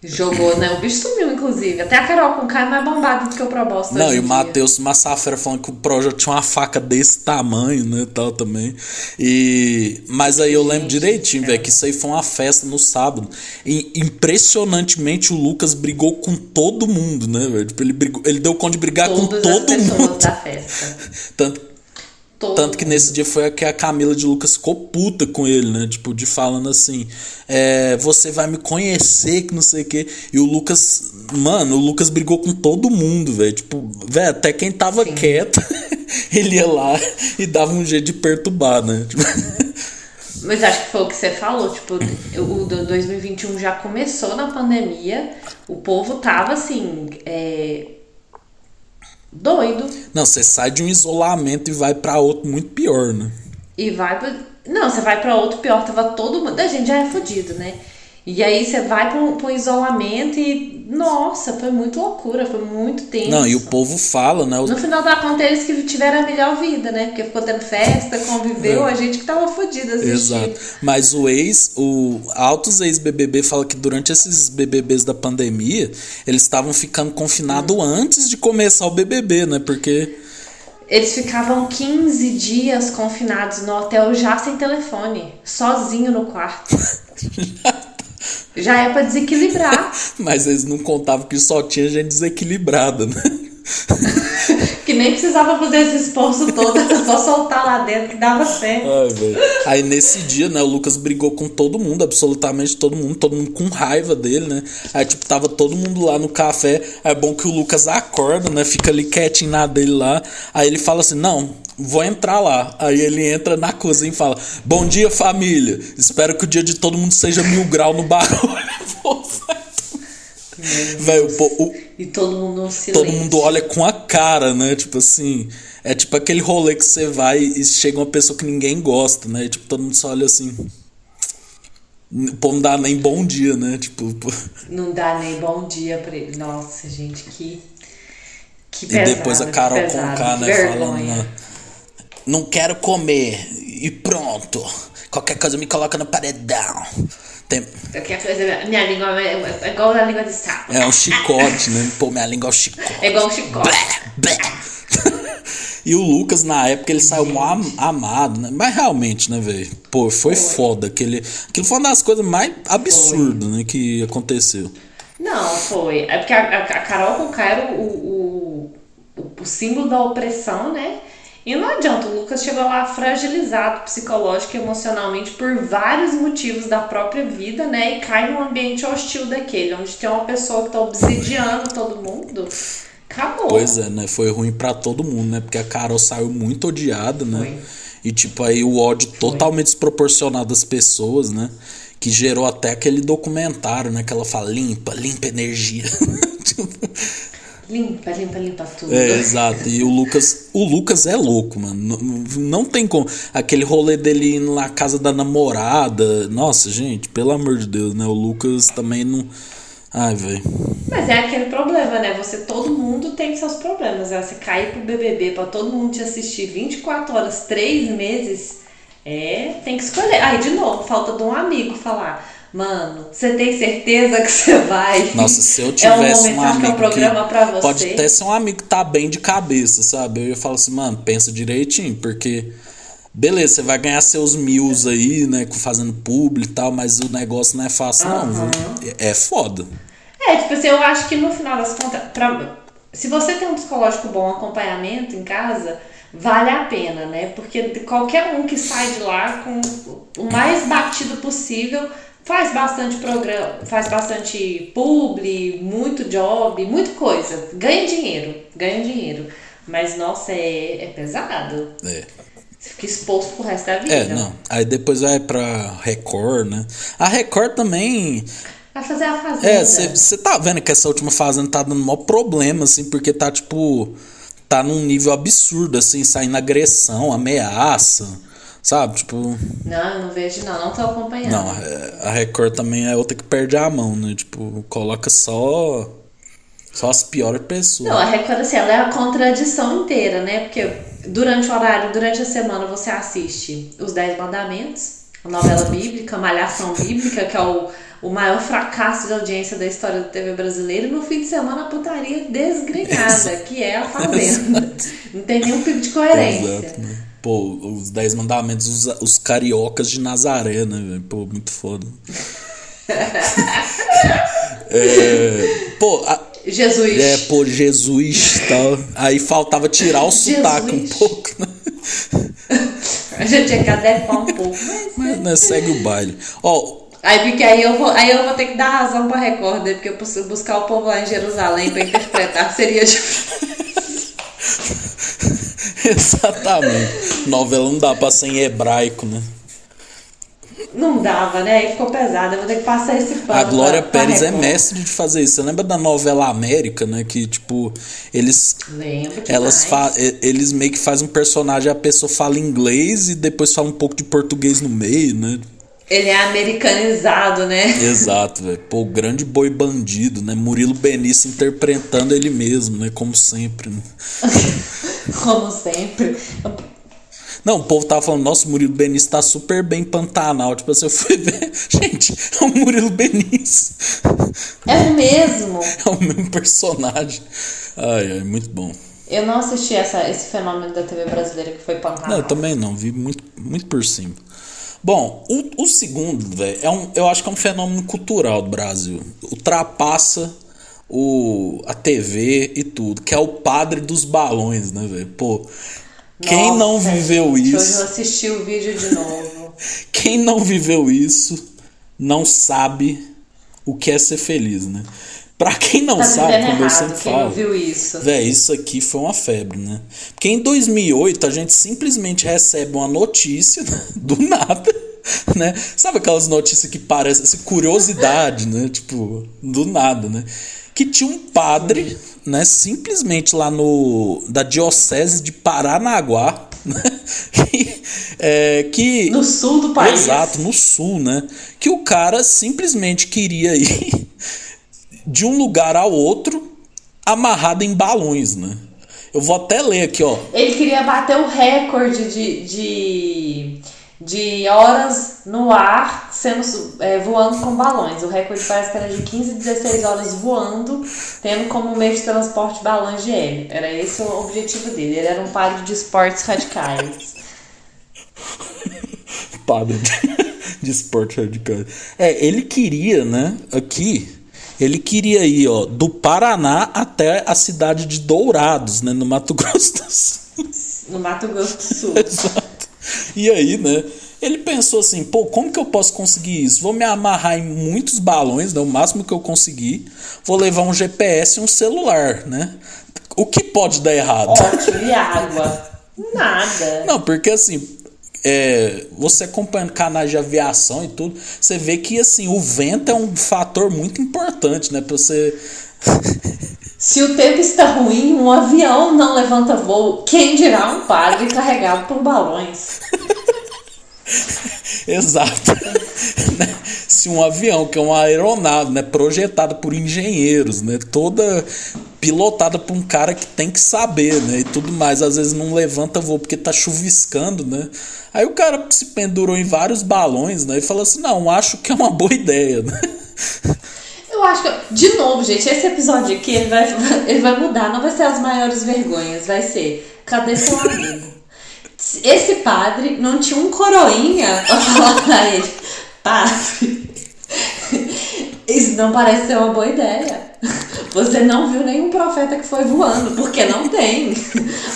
Jogou, né? O bicho sumiu, inclusive. Até a Carol com K é mais bombado do que o Probosta. Não, e o Matheus Massafera falando que o Projo tinha uma faca desse tamanho, né? Tal também. E... Mas aí eu lembro direitinho, velho, que isso aí foi uma festa no sábado. E impressionantemente o Lucas brigou com todo mundo, né, velho? Tipo, ele, brigou... ele deu conta de brigar Todas com todo mundo. Da festa. <laughs> Tanto Todo Tanto que nesse dia foi que a Camila de Lucas ficou puta com ele, né? Tipo, de falando assim: é, você vai me conhecer, que não sei o quê. E o Lucas, mano, o Lucas brigou com todo mundo, velho. Tipo, velho, até quem tava Sim. quieto, <laughs> ele ia lá e dava um jeito de perturbar, né? Tipo... <laughs> Mas acho que foi o que você falou, tipo, o 2021 já começou na pandemia, o povo tava assim. É doido. Não, você sai de um isolamento e vai para outro muito pior, né? E vai pra... Não, você vai para outro pior, tava todo mundo. A gente já é fodido, né? E aí você vai para um, isolamento e, nossa, foi muito loucura, foi muito tempo. Não, e o povo fala, né? No final da conta, eles que tiveram a melhor vida, né? Porque ficou tendo festa, conviveu, é. a gente que tava fodido assistindo. Exato. Mas o ex, o altos ex-BBB fala que durante esses BBBs da pandemia, eles estavam ficando confinados hum. antes de começar o BBB, né? Porque... Eles ficavam 15 dias confinados no hotel já sem telefone, sozinho no quarto. <laughs> Já é para desequilibrar. <laughs> Mas eles não contavam que só tinha gente desequilibrada, né? <laughs> que nem precisava fazer esse esforço todo, era só soltar lá dentro que dava certo. Ai, Aí nesse dia, né, o Lucas brigou com todo mundo, absolutamente todo mundo, todo mundo com raiva dele, né? Aí, tipo, tava todo mundo lá no café. É bom que o Lucas acorda, né? Fica ali quietinho na dele lá. Aí ele fala assim: Não, vou entrar lá. Aí ele entra na cozinha e fala: Bom dia, família. Espero que o dia de todo mundo seja mil grau no barulho. <laughs> Velho, o, e todo mundo Todo mundo olha com a cara, né? Tipo assim. É tipo aquele rolê que você vai e chega uma pessoa que ninguém gosta, né? E, tipo, todo mundo só olha assim. Pô, não dá nem bom dia, né? Tipo. Pô. Não dá nem bom dia pra ele. Nossa, gente, que. Que pesado, E depois a Carol pesado, Conká, né? Vergonha. Falando. Né? Não quero comer. E pronto. Qualquer coisa me coloca no paredão. Tem... Minha língua é, é igual a língua de sapo. É um chicote, né? Pô, minha língua é um chicote. É igual um chicote. Blé, blé. <laughs> E o Lucas, na época, ele saiu mal amado, né? Mas realmente, né, velho? Pô, foi, foi, foda. Aquele, aquilo foi uma das coisas mais absurdas, né, que aconteceu. Não, foi. É porque a, a Carol com o, o, o símbolo da opressão, né? E não adianta, o Lucas chegou lá fragilizado psicológico e emocionalmente por vários motivos da própria vida, né? E cai num ambiente hostil daquele, onde tem uma pessoa que tá obsidiando todo mundo. Acabou. Pois é, né? Foi ruim para todo mundo, né? Porque a Carol saiu muito odiada, né? Foi. E tipo, aí o ódio Foi. totalmente desproporcionado das pessoas, né? Que gerou até aquele documentário, né? Que ela fala, limpa, limpa energia. <laughs> tipo, Limpa, limpa, limpa tudo. É, exato. E o Lucas, o Lucas é louco, mano. Não, não tem como. Aquele rolê dele indo na casa da namorada. Nossa, gente, pelo amor de Deus, né? O Lucas também não. Ai, velho. Mas é aquele problema, né? Você, todo mundo tem seus problemas. Né? Você cair pro BBB pra todo mundo te assistir 24 horas, 3 meses, é. Tem que escolher. Aí, de novo, falta de um amigo falar Mano, você tem certeza que você vai? Nossa, se eu tivesse é um, um amigo que é um programa que pra você. pode até ser um amigo que tá bem de cabeça, sabe? Eu ia falar assim, mano, pensa direitinho, porque beleza, você vai ganhar seus mil aí, né, fazendo publi e tal, mas o negócio não é fácil não, Aham. viu? É foda. É, tipo assim, eu acho que no final das contas, pra, se você tem um psicológico bom, um acompanhamento em casa, vale a pena, né? Porque qualquer um que sai de lá com o mais batido possível faz bastante programa, faz bastante publi, muito job, muita coisa. Ganha dinheiro, ganha dinheiro. Mas, nossa, é, é pesado. É. Você fica exposto pro resto da vida. É, não. Aí depois vai pra Record, né? A Record também. Vai fazer a fazenda. É, você tá vendo que essa última fazenda tá dando maior problema, assim, porque tá tipo. Tá num nível absurdo, assim, saindo agressão, ameaça, sabe? Tipo. Não, eu não vejo não, não tô acompanhando. Não, é, a Record também é outra que perde a mão, né? Tipo, coloca só. Só as piores pessoas. Não, a Record, assim, ela é a contradição inteira, né? Porque durante o horário, durante a semana, você assiste Os Dez Mandamentos, a novela bíblica, a Malhação Bíblica, que é o, o maior fracasso de audiência da história da TV brasileira, e no fim de semana a putaria desgrenhada, que é a Fazenda. Não tem nenhum pico de coerência. Exato, né? Pô, os Dez Mandamentos, os, os cariocas de Nazaré, né, velho? Pô, muito foda. <laughs> é, pô, a- Jesus. é, pô, Jesus e tal. Aí faltava tirar o sotaque um pouco, né? A gente tinha que adequar um pouco, mas... Mas né, segue o baile. Ó, Aí, porque aí eu, vou, aí eu vou ter que dar razão pra Record, né? porque eu preciso buscar o povo lá em Jerusalém pra interpretar seria difícil. <laughs> <laughs> exatamente. Novela não dá pra ser em hebraico, né? Não dava, né? Aí ficou pesado. Eu vou ter que passar esse pano. A Glória pra- pra Pérez é Record. mestre de fazer isso. Você lembra da novela América, né? Que, tipo, eles Lembro. Elas eles meio que fazem um personagem, a pessoa fala inglês e depois fala um pouco de português no meio, né? Ele é americanizado, né? Exato, velho. Pô, o grande boi bandido, né? Murilo Benício interpretando ele mesmo, né? Como sempre. Né? <laughs> Como sempre. Não, o povo tava falando, nossa, o Murilo Benício tá super bem Pantanal. Tipo assim, eu fui ver. <laughs> Gente, é o Murilo Benício. É o mesmo. <laughs> É o mesmo personagem. Ai, ai, muito bom. Eu não assisti essa, esse fenômeno da TV brasileira que foi Pantanal. Não, eu também não, vi muito, muito por cima. Bom, o, o segundo, velho, é um, eu acho que é um fenômeno cultural do Brasil. Ultrapassa o, a TV e tudo, que é o padre dos balões, né, velho? Pô, quem Nossa, não viveu gente, Hoje isso, eu assisti o vídeo de novo. <laughs> quem não viveu isso, não sabe o que é ser feliz, né? Pra quem não Tá sabe, como eu errado sempre quem falo, viu isso. Véi, isso aqui foi uma febre, né? Porque em 2008 a gente simplesmente recebe uma notícia <laughs> do nada, né? Sabe aquelas notícias que parecem assim, curiosidade, né? Tipo, do nada, né? Que tinha um padre, né? Simplesmente lá no da diocese de Paranaguá, <laughs> né? que, é, que No sul do país. Exato, no sul, né? Que o cara simplesmente queria ir de um lugar ao outro amarrado em balões, né? Eu vou até ler aqui, ó. Ele queria bater o recorde de, de, de horas no ar sendo é, voando com balões. O recorde parece que era de 15, 16 horas voando, tendo como meio de transporte balões de hélio. Era esse o objetivo dele. Ele era um padre de esportes radicais. <laughs> Padre de, de esporte radical. É, ele queria, né? Aqui, ele queria ir, ó, do Paraná até a cidade de Dourados, né? No Mato <laughs> Grosso do Sul. No Mato Grosso do Sul. Exato. E aí, né? Ele pensou assim, pô, como que eu posso conseguir isso? Vou me amarrar em muitos balões, né? O máximo que eu conseguir. Vou levar um GPS e um celular, né? O que pode dar errado? Ótimo. E água? <laughs> Nada. Não, porque assim, é, você acompanhando canais de aviação e tudo, você vê que assim, o vento é um fator muito importante, né? Pra você. <laughs> Se o tempo está ruim, um avião não levanta voo. Quem dirá um padre carregado por balões? <laughs> Exato. <laughs> Né? Se um avião, que é uma aeronave, né, projetada por engenheiros, né, toda pilotada por um cara que tem que saber, né? E tudo mais. Às vezes não levanta voo porque tá chuviscando, né? Aí o cara se pendurou em vários balões, né? E falou assim: não, acho que é uma boa ideia, né? Eu acho que, de novo, gente, esse episódio aqui ele vai, ele vai mudar, não vai ser as maiores vergonhas, vai ser cadê seu amigo? Esse padre não tinha um coroinha pra falar pra ele, padre, isso não parece ser uma boa ideia. Você não viu nenhum profeta que foi voando, porque não tem.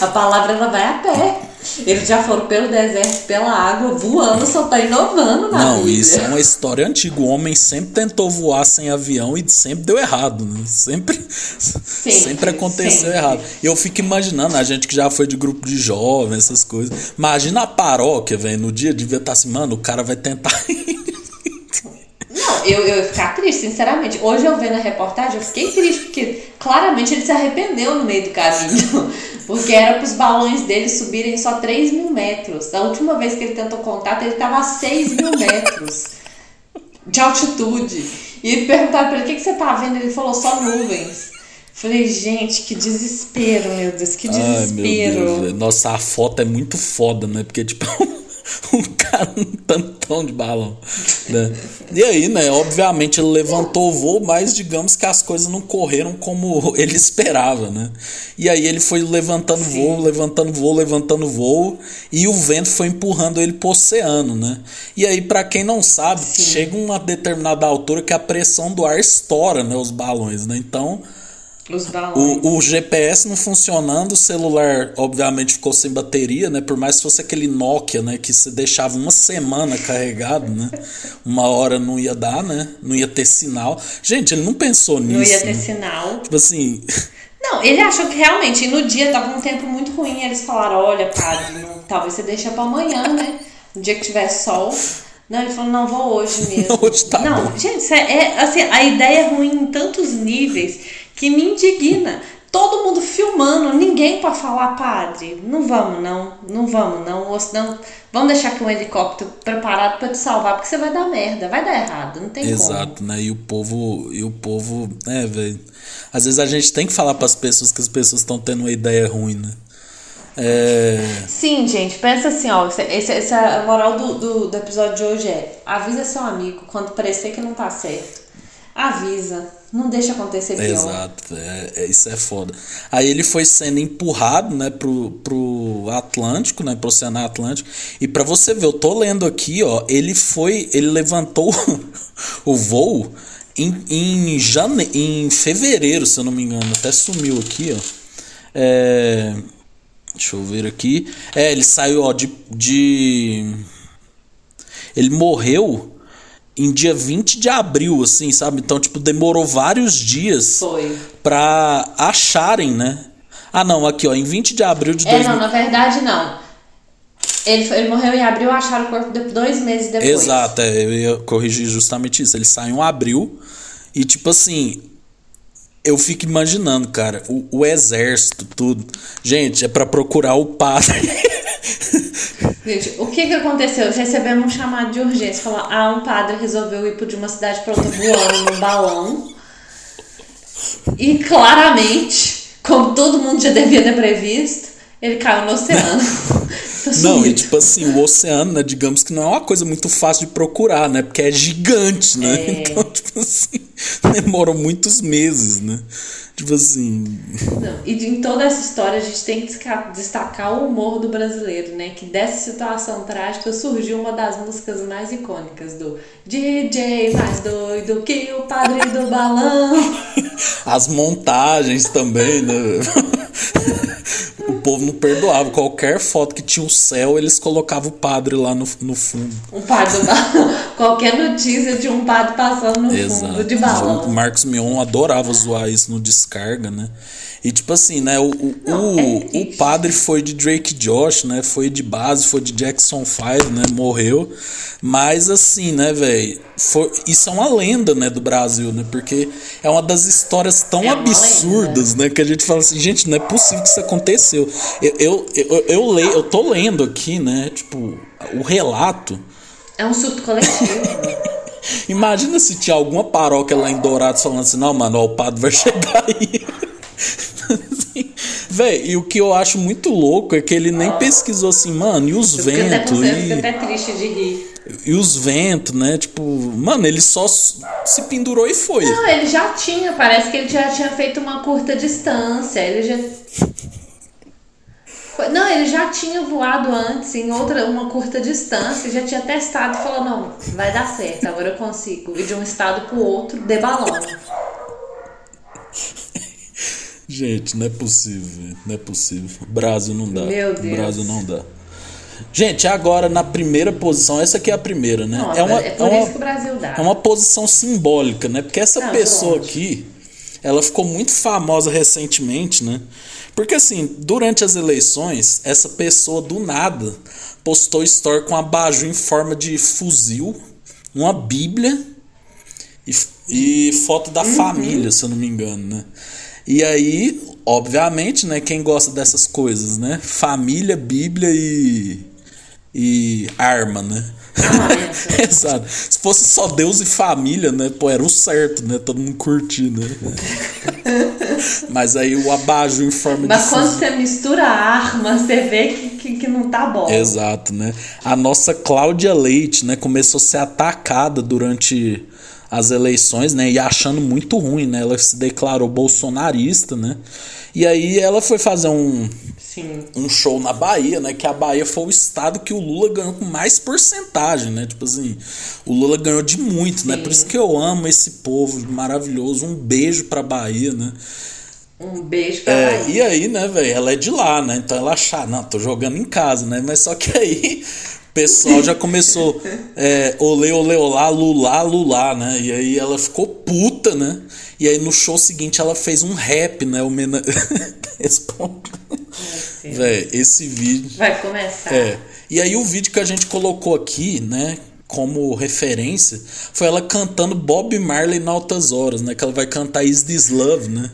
A palavra ela vai a pé. Eles já foram pelo deserto, pela água, voando, só tá inovando na Não, Bíblia. isso é uma história antiga. O homem sempre tentou voar sem avião e sempre deu errado, né? Sempre, sempre aconteceu sempre. errado. E eu fico imaginando, a gente que já foi de grupo de jovens, essas coisas. Imagina a paróquia, velho, no dia devia estar assim, mano, o cara vai tentar. <laughs> Não, eu, eu ia ficar triste, sinceramente. Hoje eu vendo a reportagem, eu fiquei triste, porque claramente ele se arrependeu no meio do caminho. <laughs> Porque era para os balões dele subirem só 3 mil metros. Da última vez que ele tentou contato, ele estava a 6 mil metros de altitude. E perguntaram para ele: o que, que você tá vendo? Ele falou: só nuvens. Falei, gente, que desespero, meu Deus, que Ai, desespero. Deus, velho. Nossa, a foto é muito foda, né? Porque, tipo, <laughs> <laughs> um cara um tantão de balão. Né? E aí, né? Obviamente ele levantou o voo, mas digamos que as coisas não correram como <laughs> ele esperava, né? E aí ele foi levantando Sim. voo, levantando voo, levantando voo, e o vento foi empurrando ele pro oceano, né? E aí, para quem não sabe, Sim. chega uma determinada altura que a pressão do ar estoura, né? Os balões, né? Então. O, o GPS não funcionando, o celular obviamente ficou sem bateria, né? Por mais que fosse aquele Nokia, né? Que você deixava uma semana carregado, né? Uma hora não ia dar, né? Não ia ter sinal. Gente, ele não pensou nisso. Não ia ter né? sinal. Tipo assim, <laughs> Não, ele achou que realmente, e no dia tava um tempo muito ruim, eles falaram, olha, padre, não- talvez você deixe pra amanhã, né? No dia que tiver sol. Não, ele falou, não, vou hoje <laughs> mesmo. Hoje tá não, bom. gente, é, é, assim, a ideia é ruim em tantos níveis que me indigna. Todo mundo filmando, ninguém pra falar, padre, não vamos não, não vamos não, ou senão vamos deixar aqui um helicóptero preparado pra te salvar, porque você vai dar merda, vai dar errado, não tem como. exato, né? E o povo, e o povo, né, velho? Às vezes a gente tem que falar pras pessoas que as pessoas estão tendo uma ideia ruim, né? É. Sim, gente, pensa assim, ó. Esse- essa a moral do, do, do episódio de hoje é: avisa seu amigo quando parecer que não tá certo. Avisa. Não deixa acontecer pior. Exato, é, é- isso é foda. Aí ele foi sendo empurrado, né, pro, pro Atlântico, né, pro Oceano Atlântico. E pra você ver, eu tô lendo aqui, ó, ele foi, ele levantou <laughs> o voo em, em, jane, em fevereiro, se eu não me engano, até sumiu aqui, ó. É, deixa eu ver aqui. É, ele saiu, ó, de, de ele morreu em dia 20 de abril, assim, sabe? Então, tipo, demorou vários dias Foi. pra acharem, né? Ah, não, aqui, ó, em 20 de abril de É, 2000. não, na verdade não. Ele, foi- ele morreu em abril, acharam o corpo de- dois meses depois. Exato, é, eu ia corrigir justamente isso. Ele saiu em abril e, tipo assim, eu fico imaginando, cara, o, o exército, tudo. Gente, é pra procurar o padre. <laughs> Gente, o que que aconteceu? Recebemos um chamado de urgência. Falou, ah, um padre resolveu ir de uma cidade para outra voando num balão. E claramente, como todo mundo já devia ter previsto, ele caiu no oceano. <laughs> Tá Não, e sumido. tipo assim, o oceano, né, digamos que não é uma coisa muito fácil de procurar, né? Porque é gigante, né? É. Então, tipo assim, <laughs> demorou muitos meses, né? Tipo assim. Não, e de- em toda essa história a gente tem que destacar o humor do brasileiro, né? Que dessa situação trágica surgiu uma das músicas mais icônicas do DJ mais doido que o padre do <laughs> balão. As montagens também, né? O povo não perdoava. Qualquer foto que tinha o céu, eles colocavam o padre lá no, no fundo. Um padre. <laughs> Qualquer notícia de um padre passando no fundo de O balão. Marcos Mion adorava zoar isso no descarga, né? E tipo assim, né? O, o, Não, o, é o triste. padre foi de Drake Josh, né? Foi de base, foi de Jackson 5, né? Morreu. Mas assim, né, velho? Isso é uma lenda, né, do Brasil, né? Porque é uma das histórias tão É absurdas, né? Que a gente fala assim, gente, não é possível que isso aconteceu. Eu, eu, eu, eu, leio, eu tô lendo aqui, né? Tipo, o relato. É um surto coletivo. <laughs> Imagina se tinha alguma paróquia lá em Dourados falando assim, não, mano, ó, o padre vai <laughs> chegar aí. Véi, e o que eu acho muito louco é que ele nem pesquisou assim, mano, e os Eu até, ventos? fico E, até triste de rir. e os ventos, né? Tipo, mano, ele só se pendurou e foi. Não, ele já tinha, parece que ele já tinha feito uma curta distância. Ele já. Não, ele já tinha voado antes em outra, uma curta distância, já tinha testado e falou, não, vai dar certo, agora eu consigo ir de um estado pro outro de balão. Gente, não é possível, não é possível. Brasil não dá. Meu Deus. Brasil não dá. Gente, agora na primeira posição, essa aqui é a primeira, né? Nossa, é uma, é é uma- isso que o Brasil dá. É uma posição simbólica, né? Porque essa Não, pessoa aqui, ela ficou muito famosa recentemente, né? Porque assim, durante as eleições, essa pessoa do nada postou story com abajur em forma de fuzil, uma bíblia e, e foto Uhum. da família, se eu não me engano, né? E aí, obviamente, né, quem gosta dessas coisas, né? Família, bíblia e e arma, né? Armamento. <laughs> Exato. Se fosse só Deus e família, né? Pô, era o certo, né? Todo mundo curtir, né? Mas aí o abajur em forma Mas de quando fuzil. você mistura arma, você vê que, que, que não tá bom. Exato, né? A nossa Cláudia Leite, né, começou a ser atacada durante as eleições, né, e achando muito ruim, né? Ela se declarou bolsonarista, né? E aí ela foi fazer um, Sim. um show na Bahia, né? Que a Bahia foi o estado que o Lula ganhou com mais porcentagem, né? Tipo assim, o Lula ganhou de muito, né? Por isso que eu amo esse povo maravilhoso. Um beijo pra Bahia, né? Um beijo pra É, Bahia. e aí, né, velho? Ela é de lá, né? Então ela achar, não, tô jogando em casa, né? Mas só que aí pessoal já <laughs> começou é, olê, olê, olá, lulá, lulá, né? E aí ela ficou puta, né? E aí no show seguinte ela fez um rap, né? Homena... <laughs> Responde. Véi, esse vídeo. Vai começar. É. E aí o vídeo que a gente colocou aqui, né? Como referência, foi ela cantando Bob Marley em altas horas, né? Que ela vai cantar Is This Love, né?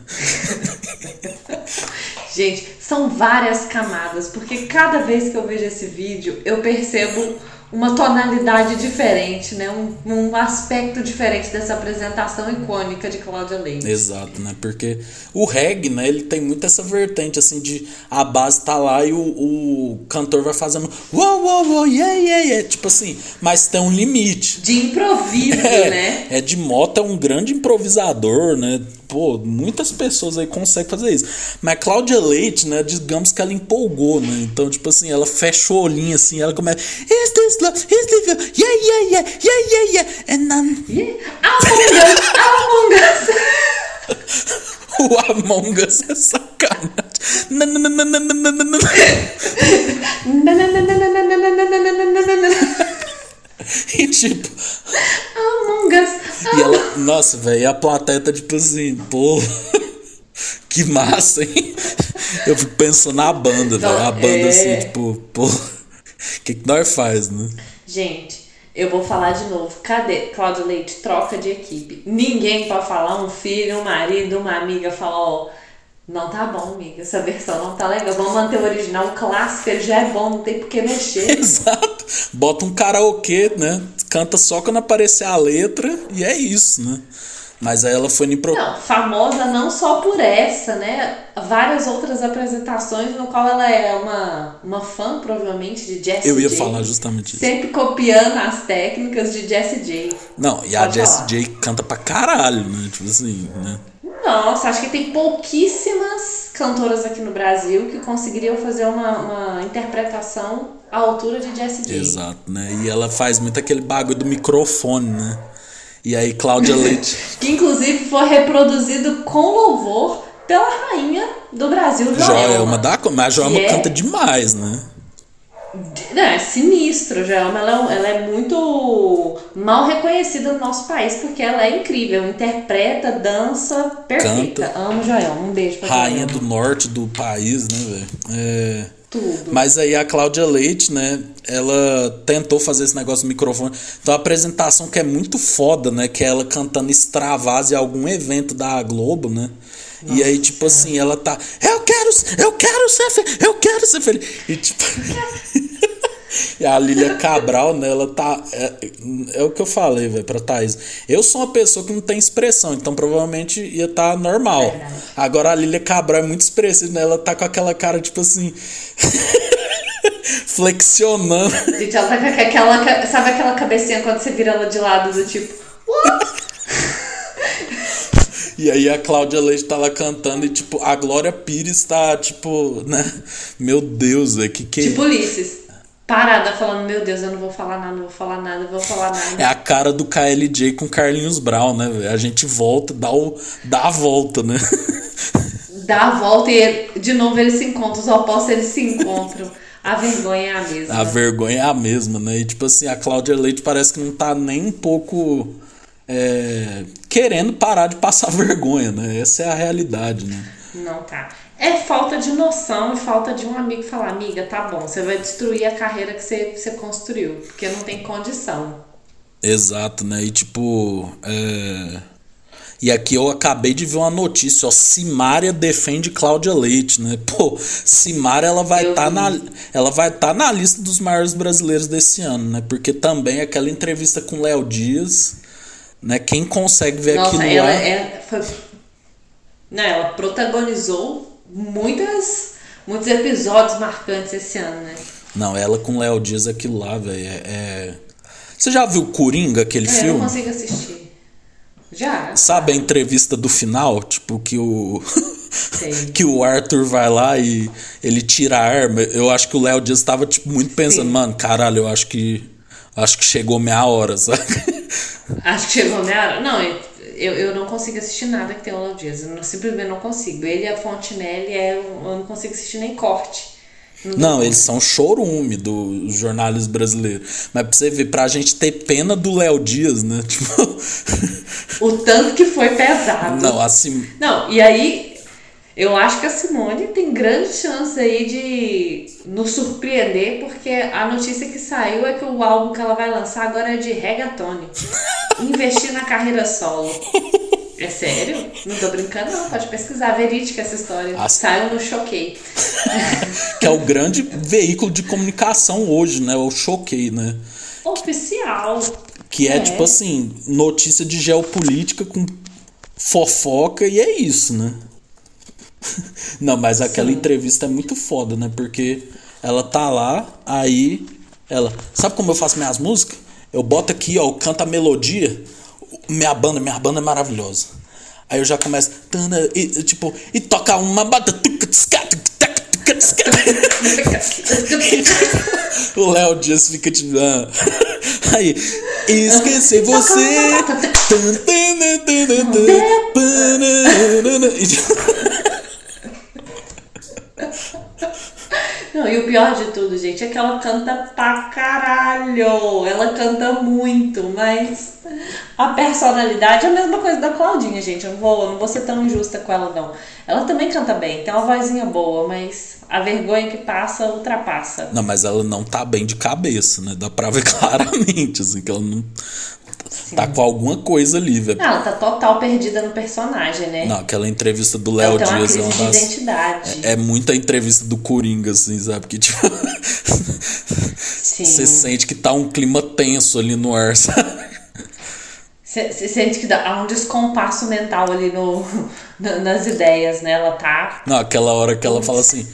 <laughs> Gente, são várias camadas, porque cada vez que eu vejo esse vídeo, eu percebo uma tonalidade diferente, né? Um, um aspecto diferente dessa apresentação icônica de Cláudia Leite. Exato, né? Porque o reggae, né? Ele tem muito essa vertente, assim, de a base tá lá e o, o cantor vai fazendo uou, uou, uou, yeah, yeah, yeah. Tipo assim, mas tem um limite. De improviso, <laughs> É, né? é de moto, é um grande improvisador, né? Pô, muitas pessoas aí conseguem fazer isso. Mas Cláudia Leite, né? Digamos que ela empolgou, né? Então, tipo assim, ela fecha o olhinho assim, ela começa. Is this love? Is this love? Yeah, yeah, yeah, yeah, yeah, yeah. And I'm... Ih, Among Us! Among Us! O Among Us é sacanagem. E tipo, Among Us! e ela, nossa, velho, e a plateia tá tipo assim, pô, que massa, hein? Eu fico pensando na banda, velho. A banda é. assim, tipo, pô, o que, que nós faz, né? Gente, eu vou falar de novo. Cadê? Cláudia Leite, troca de equipe. Ninguém pode falar, um filho, um marido, uma amiga, fala, ó, não tá bom, amiga, essa versão não tá legal. Vamos manter o original, o clássico, ele já é bom, não tem por que mexer. <laughs> Exato. Bota um karaokê, né? Canta só quando aparecer a letra e é isso, né? Mas aí ela foi impro... Não, famosa não só por essa, né? Várias outras apresentações no qual ela é uma, uma fã, provavelmente, de Jessie Eu ia J. falar justamente isso. Sempre copiando as técnicas de Jessie J. Não, e a Pode Jessie falar. J canta pra caralho, né? Tipo assim, né? Nossa, acho que tem pouquíssimas cantoras aqui no Brasil que conseguiriam fazer uma, uma interpretação à altura de Jessie J. Exato, né? E ela faz muito aquele bagulho do microfone, né? E aí Cláudia Leite. <laughs> Que inclusive foi reproduzido com louvor pela rainha do Brasil, Joelma. Joelma conta, mas a Joelma Que é- canta demais, né? Não, é sinistro, Joelma. Ela, é ela é muito mal reconhecida no nosso país porque ela é incrível. Interpreta, dança, perfeita. Canta. Amo Joelma. Um beijo pra Rainha do norte do país, né, velho? É. Tudo. Mas aí a Cláudia Leite, né? Ela tentou fazer esse negócio do microfone. Então a apresentação que é muito foda, né? Que é ela cantando Extravase em algum evento da Globo, né? e aí, tipo assim, ela tá. Eu quero, eu quero ser feliz, eu quero ser feliz. E tipo. <laughs> <laughs> E a Lilia Cabral, né, ela tá. É, é o que eu falei, velho, pra Thaís. Eu sou uma pessoa que não tem expressão, então provavelmente ia estar tá normal. Verdade. Agora a Lilia Cabral é muito expressiva, né? Ela tá com aquela cara, tipo assim. <laughs> flexionando. Gente, ela tá com aquela. Sabe aquela cabecinha quando você vira ela de lado, do tipo. What? <laughs> E aí a Cláudia Leite tá lá cantando e, tipo, a Glória Pires tá, tipo, né? Meu Deus, é que que. Tipo Ulisses parada falando, meu Deus, eu não vou falar nada, não vou falar nada, não vou falar nada. É a cara do KLJ com Carlinhos Brown, né? A gente volta, dá, o, dá a volta, né? <laughs> Dá a volta e de novo eles se encontram, os opostos eles se encontram. A vergonha é a mesma. A vergonha é a mesma, né? E tipo assim, a Cláudia Leite parece que não tá nem um pouco é, querendo parar de passar <laughs> vergonha, né? Essa é a realidade, né? Não tá. É falta de noção e falta de um amigo falar, amiga, tá bom, você vai destruir a carreira que você, você construiu, porque não tem condição. Exato, né? E tipo. É... E aqui eu acabei de ver uma notícia, ó. Simária defende Cláudia Leite, né? Pô, Simária ela vai estar tá na ela vai estar tá na lista dos maiores brasileiros desse ano, né? Porque também aquela entrevista com Léo Dias, né? Quem consegue ver Nossa, aquilo ela lá? É, foi... Não, ela protagonizou muitas, muitos episódios marcantes esse ano, né? Não, ela com Léo Dias, aquilo lá, velho, é, é, Você já viu Coringa, aquele é, filme? Eu não consigo assistir. Já. Sabe a entrevista do final? Tipo, que o. <laughs> que o Arthur vai lá e ele tira a arma. Eu acho que o Léo Dias estava tipo, muito pensando, Sim. mano, caralho, eu acho que. Acho que chegou minha hora, sabe? Acho que chegou minha hora. Não, eu, eu não consigo assistir nada que tem o Léo Dias. Eu não, simplesmente não consigo. Ele e a Fontenelle, é, eu não consigo assistir nem corte. Não, não eles são chorume do jornalismo brasileiro. Mas pra você ver, pra gente ter pena do Léo Dias, né? <laughs> Tipo. o tanto que foi pesado. Não, assim. Não, e aí eu acho que a Simone tem grande chance aí de nos surpreender, porque a notícia que saiu é que o álbum que ela vai lançar agora é de reggaeton. <laughs> Investir na carreira solo. É sério? Não tô brincando, não. Pode pesquisar. Verídica essa história. As... Saiu no Choquei. <laughs> que é o grande veículo de comunicação hoje, né? O Choquei, né? Oficial. Que é, é tipo assim, notícia de geopolítica com fofoca e é isso, né? <laughs> Não, mas aquela Sim. entrevista é muito foda, né? Porque ela tá lá, aí ela. Sabe como eu faço minhas músicas? Eu boto aqui, ó, eu canto a melodia. Minha banda, minha banda é maravilhosa. Aí eu já começo. E, tipo, e toca uma bata. <laughs> o Léo Dias fica tipo. Ah. <laughs> Aí, esqueci você. Não, e o pior de tudo, gente, é que ela canta pra caralho. Ela canta muito, mas a personalidade é a mesma coisa da Claudinha, gente. Eu não vou, não vou ser tão injusta com ela, não. Ela também canta bem, tem uma vozinha boa, mas a vergonha que passa ultrapassa. Não, mas ela não tá bem de cabeça, né? Dá pra ver <laughs> claramente, assim, que ela não Sim. Tá com alguma coisa ali, velho. Não, ela tá total perdida no personagem, né? Não, aquela entrevista do Léo Dias é uma das. identidade. É, é muita entrevista do Coringa, assim, sabe? Que tipo. Você sente que tá um clima tenso ali no ar, <laughs> sabe? Você sente que há um descompasso mental ali <laughs> no, nas ideias, né? Ela tá. Não, aquela hora que ela fala assim.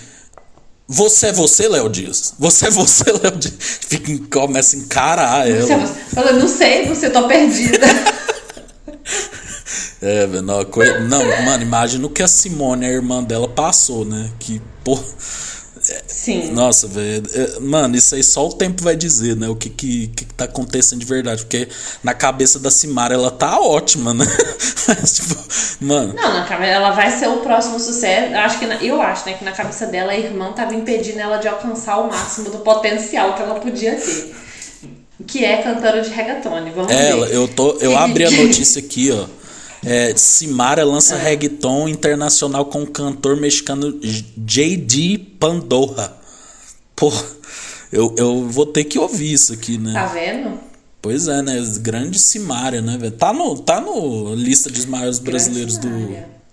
Você é você, Léo Dias? Você é você, <laughs> Léo Dias? Fica, começa a encarar ela. Você, fala, não sei, você tô perdida. <laughs> é, não, não, mano, imagina o que a Simone, a irmã dela, passou, né? Que, pô. Sim. Nossa, velho. É, mano, isso aí só o tempo vai dizer, né? O que, que, que tá acontecendo de verdade. Porque na cabeça da Simara ela tá ótima, né? Mas, <laughs> tipo, mano. Não, na cabeça ela vai ser o próximo sucesso. Acho que na, eu acho, né, que na cabeça dela a irmã tava impedindo ela de alcançar o máximo do potencial que ela podia ter. Que é cantora de reggaeton. Vamos é, ver. Eu, tô, eu abri a <laughs> notícia aqui, ó. É, Simara lança é. reggaeton internacional com o cantor mexicano J.D. Pandora. Pô, eu, eu vou ter que ouvir isso aqui, né? Tá vendo? Pois é, né? Grande Simária, né, velho? Tá no, tá no lista dos maiores brasileiros do,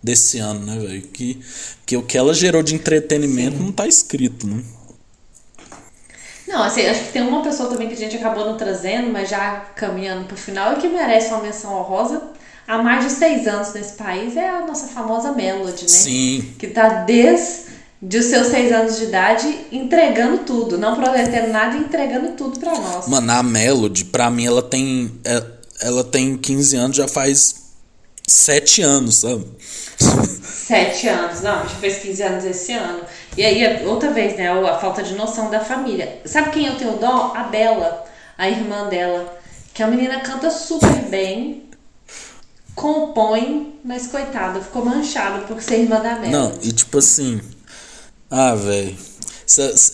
desse ano, né, velho? Que, que o que ela gerou de entretenimento Sim. não tá escrito, né? Não, assim, acho que tem uma pessoa também que a gente acabou não trazendo, mas já caminhando pro final, e que merece uma menção honrosa há mais de seis anos nesse país, é a nossa famosa Melody, né? Sim. Que tá desde os seus seis anos de idade entregando tudo, não prometendo nada e entregando tudo pra nós. Mano, a Melody, pra mim, ela tem. é- Ela tem 15 anos, já faz 7 anos, sabe? Sete anos, não, já fez 15 anos esse ano. E aí, outra vez, né, a falta de noção da família. Sabe quem eu tenho dó? A Bela, a irmã dela. Que a menina canta super bem, compõe, mas coitada, ficou manchada por ser irmã da Mel. Não, e tipo assim. Ah, velho.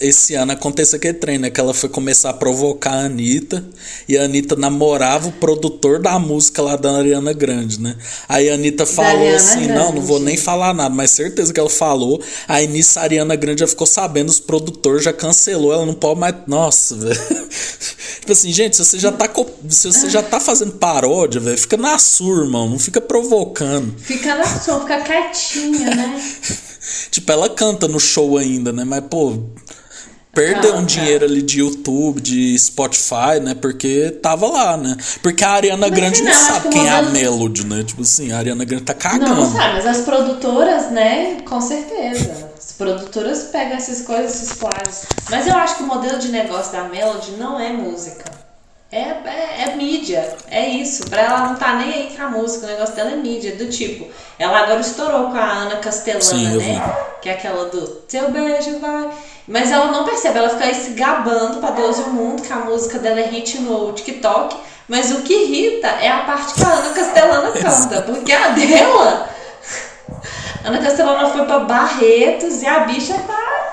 Esse ano aconteceu aquele trem, né? Que ela foi começar a provocar a Anitta. E a Anitta namorava o produtor da música lá da Ariana Grande, né? Aí a Anitta falou Ariana assim: não, não vou Grande. nem falar nada, mas certeza que ela falou. Aí nisso a Ariana Grande já ficou sabendo, os produtores já cancelou, ela não pode mais. Nossa, <laughs> velho. Tipo assim, gente, se você já tá, se você já tá fazendo paródia, velho, fica na sua, irmão. Não fica provocando. Fica na sua, fica quietinha, né? <laughs> Tipo, ela canta no show ainda, né? Mas, pô, perdeu um dinheiro ali de YouTube, de Spotify, né? Porque tava lá, né? Porque a Ariana Mas Grande não não, sabe quem é a modelo- Melody, né? Tipo assim, a Ariana Grande tá Não, cagando. não sabe, mas as produtoras, né, com certeza. As produtoras pegam essas coisas, esses plágios. Mas eu acho que o modelo de negócio da Melody não é música. É, é, é mídia, é isso. Pra ela não tá nem aí com a música, o negócio dela é mídia, do tipo. Ela agora estourou com a Ana Castellana, Sim, né? Que é aquela do Teu beijo vai. Mas ela não percebe, ela fica aí se gabando pra Deus e o mundo, que a música dela é hit no TikTok. Mas o que irrita é a parte que a Ana Castellana <laughs> canta, porque a dela. <laughs> Ana Castellana foi pra Barretos e a bicha tá.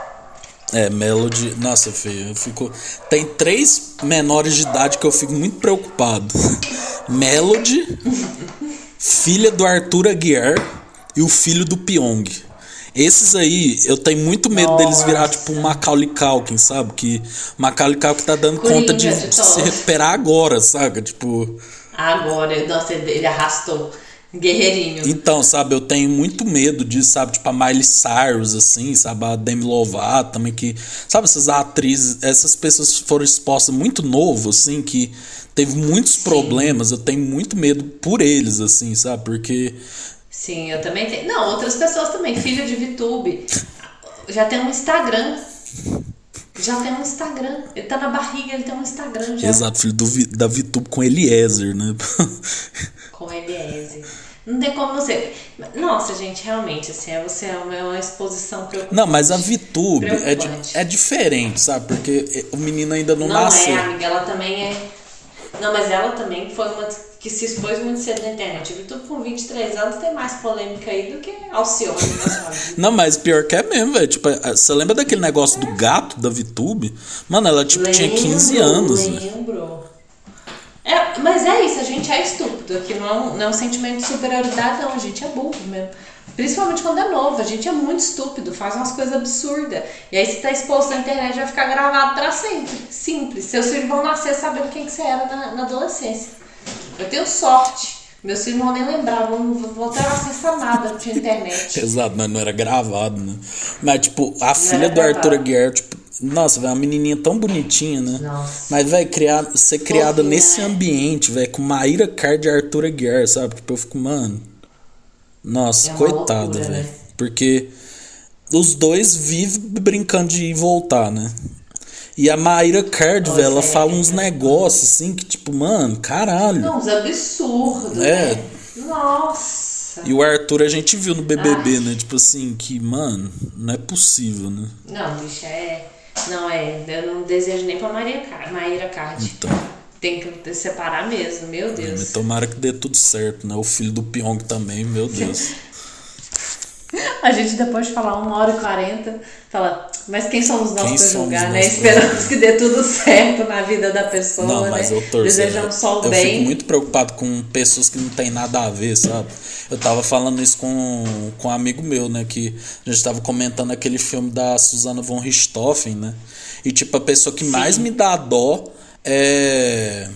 É, Melody. Nossa, feio, eu fico. Tem três menores de idade que eu fico muito preocupado: <laughs> Melody, filha do Arthur Aguiar e o filho do Pyong. Esses aí, eu tenho muito medo deles virar tipo um Macaulay Culkin, sabe? Que Macaulay Culkin tá dando Coringa conta de, de se todos. recuperar agora, saca? Tipo. Agora, nossa, ele arrastou. Guerreirinho. Então, sabe, eu tenho muito medo disso, sabe? Tipo a Miley Cyrus, assim, sabe? A Demi Lovato também, que. Sabe, essas atrizes, essas pessoas foram expostas muito novo, assim, que teve muitos problemas. Eu tenho muito medo por eles, assim, sabe? Porque. Sim, eu também tenho. Não, outras pessoas também. Filho de VTube. Já tem um Instagram. Já tem um Instagram. Ele tá na barriga, ele tem um Instagram já. Exato, filho do, da VTube com Eliezer, né? <laughs> Com Eliezer. Não tem como você. Nossa, gente, realmente, assim, é você é uma, é uma exposição preocupante. Não, mas a VTube é, é diferente, sabe? Porque o menino ainda não, Não nasceu. é, amiga, ela também é. Não, mas ela também foi uma que se expôs muito cedo na internet. O YouTube com 23 anos tem mais polêmica aí do que Alcione vida. Não, mas pior que é mesmo, velho. Tipo, é- você lembra daquele negócio do gato da VTube? Mano, ela tipo, tinha 15 Lembro, anos. Lembro. É, mas é isso, a gente é estúpido. Aqui não é, um, não é um sentimento de superioridade, não. A gente é burro mesmo. Principalmente quando é novo. A gente é muito estúpido, faz umas coisas absurdas. E aí, se tá exposto na internet, vai ficar gravado pra sempre. Simples. Seus filhos vão nascer sabendo quem que você era na, na adolescência. Eu tenho sorte. Meus filhos não vão nem lembrar, vão, vão ter acesso a nada de internet. <laughs> Exato, mas não era gravado, né? Mas, tipo, a filha era do Arthur gravado. Aguiar, tipo, nossa, velho, uma menininha tão bonitinha, né? Nossa. Mas, velho, criar, ser criada nesse né? ambiente, velho, com Maíra Card e Arthur Aguiar, sabe? Tipo, eu fico, mano. Nossa, É loucura, velho. né? Porque os dois vivem brincando de ir e voltar, né? E a Maíra Card, velho, ela é, fala uns é. negócios assim que, tipo, mano, caralho. Não, uns absurdos, É. né? Nossa. E o Arthur a gente viu no BBB, né? Tipo assim, que, mano, não é possível, né? Não, bicho, é. Não, é. Eu não desejo nem pra Maria Car... Maíra Card. Então, Tem que separar mesmo, meu Deus. mas tomara que dê tudo certo, né? O filho do Pyong também, meu Deus. <laughs> A gente depois de falar uma hora e quarenta, fala, mas quem somos nós somos julgar, né? Esperamos que dê tudo certo na vida da pessoa, Não, mas né? eu torço. Desejamos só o eu bem. fico muito preocupado com pessoas que não tem nada a ver, sabe? Eu tava falando isso com, com um amigo meu, né? Que a gente tava comentando aquele filme da Susana von Richthofen, né? E tipo, a pessoa que mais me dá dó é.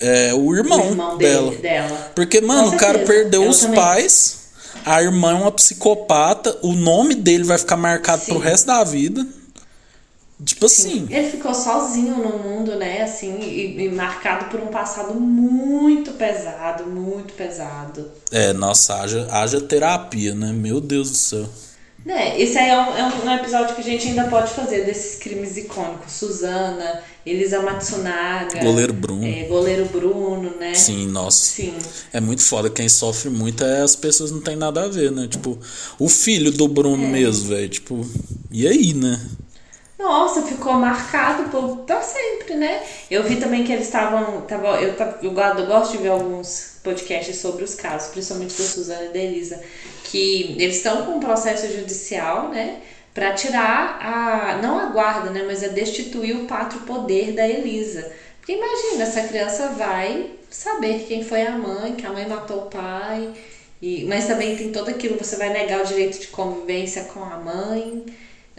É o irmão, o irmão dela. dele, dela. Porque, mano, o cara perdeu Eu os também. pais, a irmã é uma psicopata, o nome dele vai ficar marcado Sim. pro resto da vida. Tipo assim. Ele ficou sozinho no mundo, né? Assim, e, e marcado por um passado muito pesado, muito pesado. É, nossa, haja, haja terapia, né? Meu Deus do céu. É, esse aí é um, é um episódio que a gente ainda pode fazer desses crimes icônicos. Suzana, Elisa Matsunaga. Goleiro Bruno. É, goleiro Bruno, né? Sim, nossa. Sim. É muito foda. Quem sofre muito é as pessoas não tem nada a ver, né? Tipo, o filho do Bruno É. mesmo, velho. Tipo, e aí, né? Nossa, ficou marcado por, pra sempre, né? Eu vi também que eles estavam. Tava, eu, eu, eu gosto de ver alguns podcasts sobre os casos, principalmente da Suzana e da Elisa, que eles estão com um processo judicial, né? Pra tirar a. não a guarda, né? Mas a destituir o pátrio poder da Elisa. Porque imagina, essa criança vai saber quem foi a mãe, que a mãe matou o pai. E, mas também tem todo aquilo, você vai negar o direito de convivência com a mãe.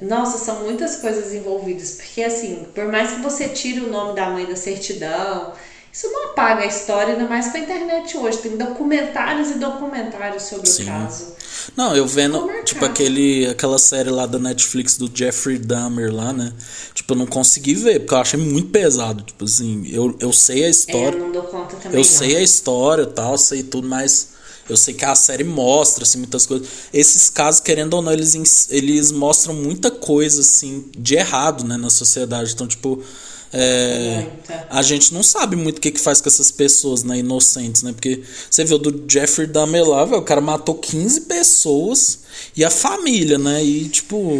Nossa, são muitas coisas envolvidas. Porque, assim, por mais que você tire o nome da mãe da certidão, isso não apaga a história, ainda mais com a internet hoje. Tem documentários e documentários sobre Sim. o caso. Não, eu vendo, tipo, aquele, aquela série lá da Netflix do Jeffrey Dahmer lá, né? Tipo, eu não consegui ver, porque eu achei muito pesado. Tipo assim, eu, eu sei a É, história. eu não dou conta também. Eu não. sei a história e tal, sei tudo, mas eu sei que a série mostra assim, muitas coisas. Esses casos, querendo ou não, eles, eles mostram muita coisa assim de errado né, na sociedade. Então, tipo, é, a gente não sabe muito o que, que faz com essas pessoas né, inocentes, né? Porque você viu do Jeffrey Dahmer lá, velho, o cara matou 15 pessoas e a família, né? E, tipo,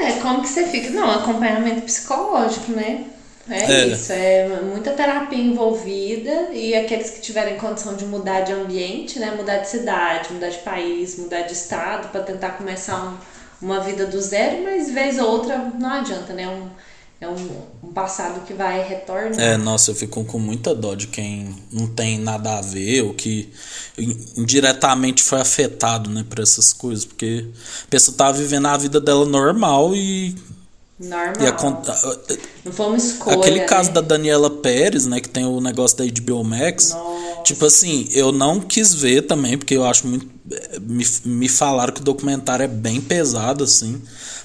É, como que você fica? Não, acompanhamento psicológico, né? É, É. isso, é muita terapia envolvida e aqueles que tiverem condição de mudar de ambiente, né? Mudar de cidade, mudar de país, mudar de estado para tentar começar um- uma vida do zero, mas vez ou outra não adianta, né? Um, é um, um passado que vai retornar. É, nossa, eu fico com muita dó de quem não tem nada a ver ou que indiretamente foi afetado, né, por essas coisas, porque a pessoa tava vivendo a vida dela normal e, Normal. e acon- Não foi uma escolha. aquele caso né? da Daniela Pérez, né, que tem o negócio da HBO Max, Nossa. tipo assim, eu não quis ver também, porque eu acho muito me, me falaram que o documentário é bem pesado assim.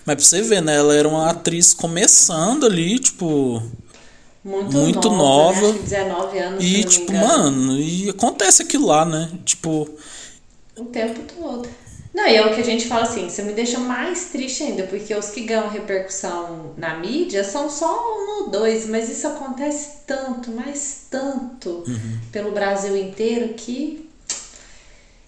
Mas pra você ver, né, ela era uma atriz começando ali, tipo, muito, muito nova. nova. Né? Acho que 19 anos. E, tipo, mano, e acontece aquilo lá, né? Tipo, O tempo todo. Não, e é o que a gente fala assim, você me deixa mais triste ainda, porque os que ganham repercussão na mídia são só um ou dois, mas isso acontece tanto, mas tanto pelo Brasil inteiro que.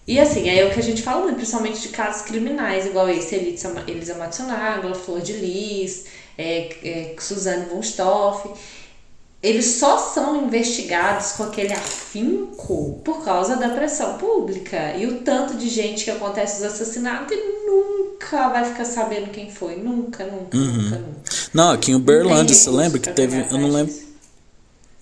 E assim, é o que a gente fala muito, principalmente de casos criminais, igual esse Elisa, Matsunaga, Flor de Lis, é, é, Suzane eles só são investigados com aquele afinco por causa da pressão pública. E o tanto de gente que acontece os assassinatos e nunca vai ficar sabendo quem foi. Nunca, nunca, nunca, nunca. não, aqui em Uberlândia, você lembra que teve. Eu não lembro.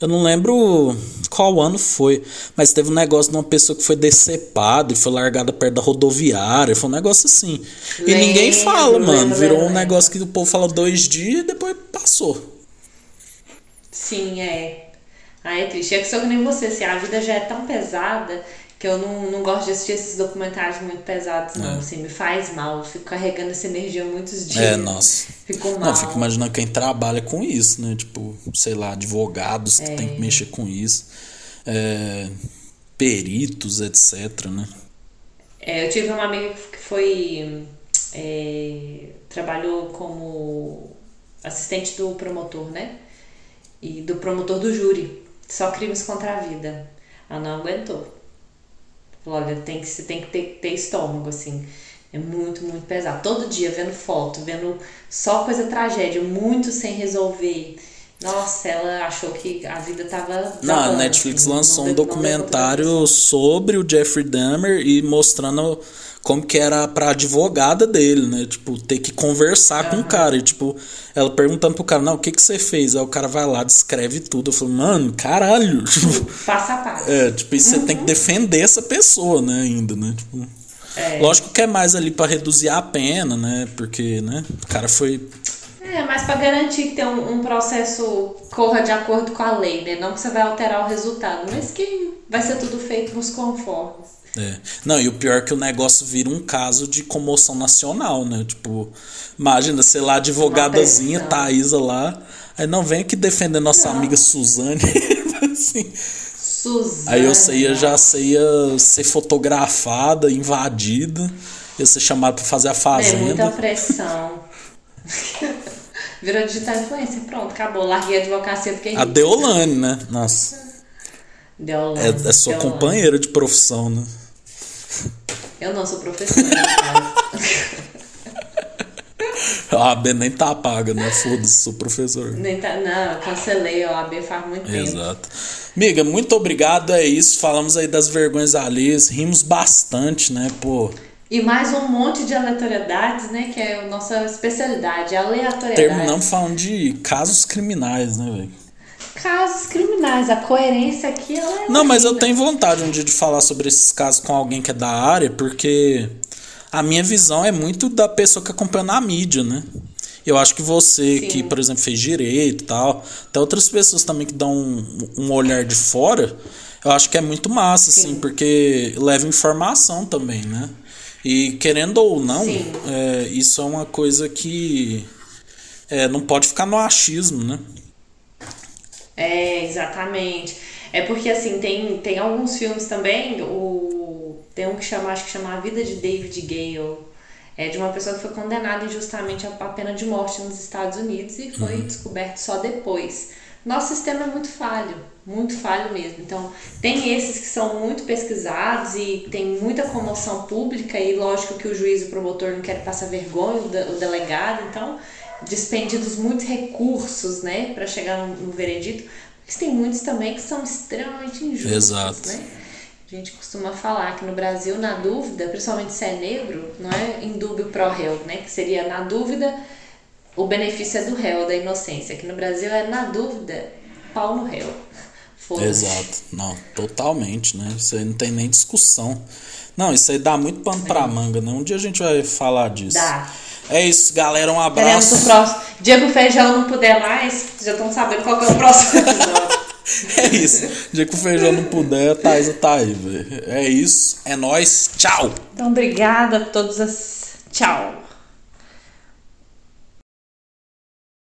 Eu não lembro qual ano foi, mas teve um negócio de uma pessoa que foi decepada e foi largada perto da rodoviária. Foi um negócio assim. E ninguém Lembro, fala, mano. lembro, Virou um lembro. negócio que o povo fala dois dias e depois passou. Sim, é. Ah, é triste. É que sou que nem você, assim, a vida já é tão pesada que eu não, não gosto de assistir esses documentários muito pesados, não. É. Assim, me faz mal. Fico carregando essa energia muitos dias. É, nossa. Fico mal. Não, fico imaginando quem trabalha com isso, né? Tipo, sei lá, advogados que É. tem que mexer com isso. É, peritos, etc, né? É, eu tive uma amiga que foi. é, trabalhou como assistente do promotor, né? E do promotor do júri. Só crimes contra a vida. Ela não aguentou. Falou, olha, tem que, você tem que ter, ter estômago, assim. É muito, muito pesado. Todo dia vendo foto, vendo só coisa tragédia, muito sem resolver. Nossa, ela achou que a vida tava. Não, a Netflix assim, lançou não um não documentário sobre o Jeffrey Dahmer e mostrando como que era pra advogada dele, né? Tipo, ter que conversar com o cara. E, tipo, ela perguntando pro cara, não, o que que você fez? Aí o cara vai lá, descreve tudo. Eu falo, mano, caralho. <laughs> Passo a passo. é, tipo, e você tem que defender essa pessoa, né, ainda, né? Tipo, É. Lógico que é mais ali pra reduzir a pena, né? Porque, né, o cara foi É, mas para garantir que tem um, um processo corra de acordo com a lei, né? Não que você vai alterar o resultado, mas que vai ser tudo feito nos conformes. É. Não, e o pior é que o negócio vira um caso de comoção nacional, né? Tipo, imagina, sei lá, advogadazinha, Thaisa lá. Aí não vem aqui defender nossa não. amiga Suzane. <laughs> assim. Suzane. Aí eu ia, já ia ser fotografada, invadida, ia ser chamado pra fazer a fazenda. É muita pressão. <laughs> Virou digital influencer, pronto, acabou. Larguei a advocacia porque. A Deolane, né? Nossa. Deolane. É, é sua Deolane. companheira de profissão, né? Eu não sou professora. <laughs> a AB nem tá paga, né? Foda-se, sou professor. Nem tá, não, eu cancelei a AB faz muito tempo. Exato. Amiga, muito obrigado, é isso. Falamos aí das vergonhas alheias, rimos bastante, né? Pô. E mais um monte de aleatoriedades, né? Que é a nossa especialidade, aleatoriedade. Terminamos falando de casos criminais, né, velho? Casos criminais, a coerência aqui ela é Não, mas eu tenho vontade um dia de falar sobre esses casos com alguém que é da área, porque a minha visão é muito da pessoa que acompanha na mídia, né? Eu acho que você, Sim. que, por exemplo, fez direito e tal, até outras pessoas também que dão um, um olhar de fora, eu acho que é muito massa, Sim. assim, porque leva informação também, né? E querendo ou não, é, isso é uma coisa que é, não pode ficar no achismo, né? É, exatamente. É porque assim, tem, tem alguns filmes também, o, tem um que chama, acho que chama A Vida de David Gale. É de uma pessoa que foi condenada injustamente a pena de morte nos Estados Unidos e foi uhum. descoberto só depois. Nosso sistema é muito falho, muito falho mesmo. Então, tem esses que são muito pesquisados e tem muita comoção pública, e lógico que o juiz e o promotor não querem passar vergonha, o delegado, então, despendidos muitos recursos, né, para chegar no, no veredito. Mas tem muitos também que são extremamente injustos, Exato. né? A gente costuma falar que no Brasil, na dúvida, principalmente se é negro, não é em dúvida pro réu, né? Que seria na dúvida o benefício é do réu, da inocência. Aqui no Brasil é na dúvida, pau no réu. <laughs> Exato. Não, totalmente, né? Isso aí não tem nem discussão. Não, isso aí dá muito pano pra manga, né? Um dia a gente vai falar disso. Dá. É isso, galera. Um abraço. Teremos o próximo. Diego Feijão não puder mais, já estão sabendo qual é o próximo <laughs> episódio. é isso. Dia que o feijão não puder, a Thaisa tá aí, velho. É isso. É nós. Tchau. Então, obrigada a todos. As... Tchau.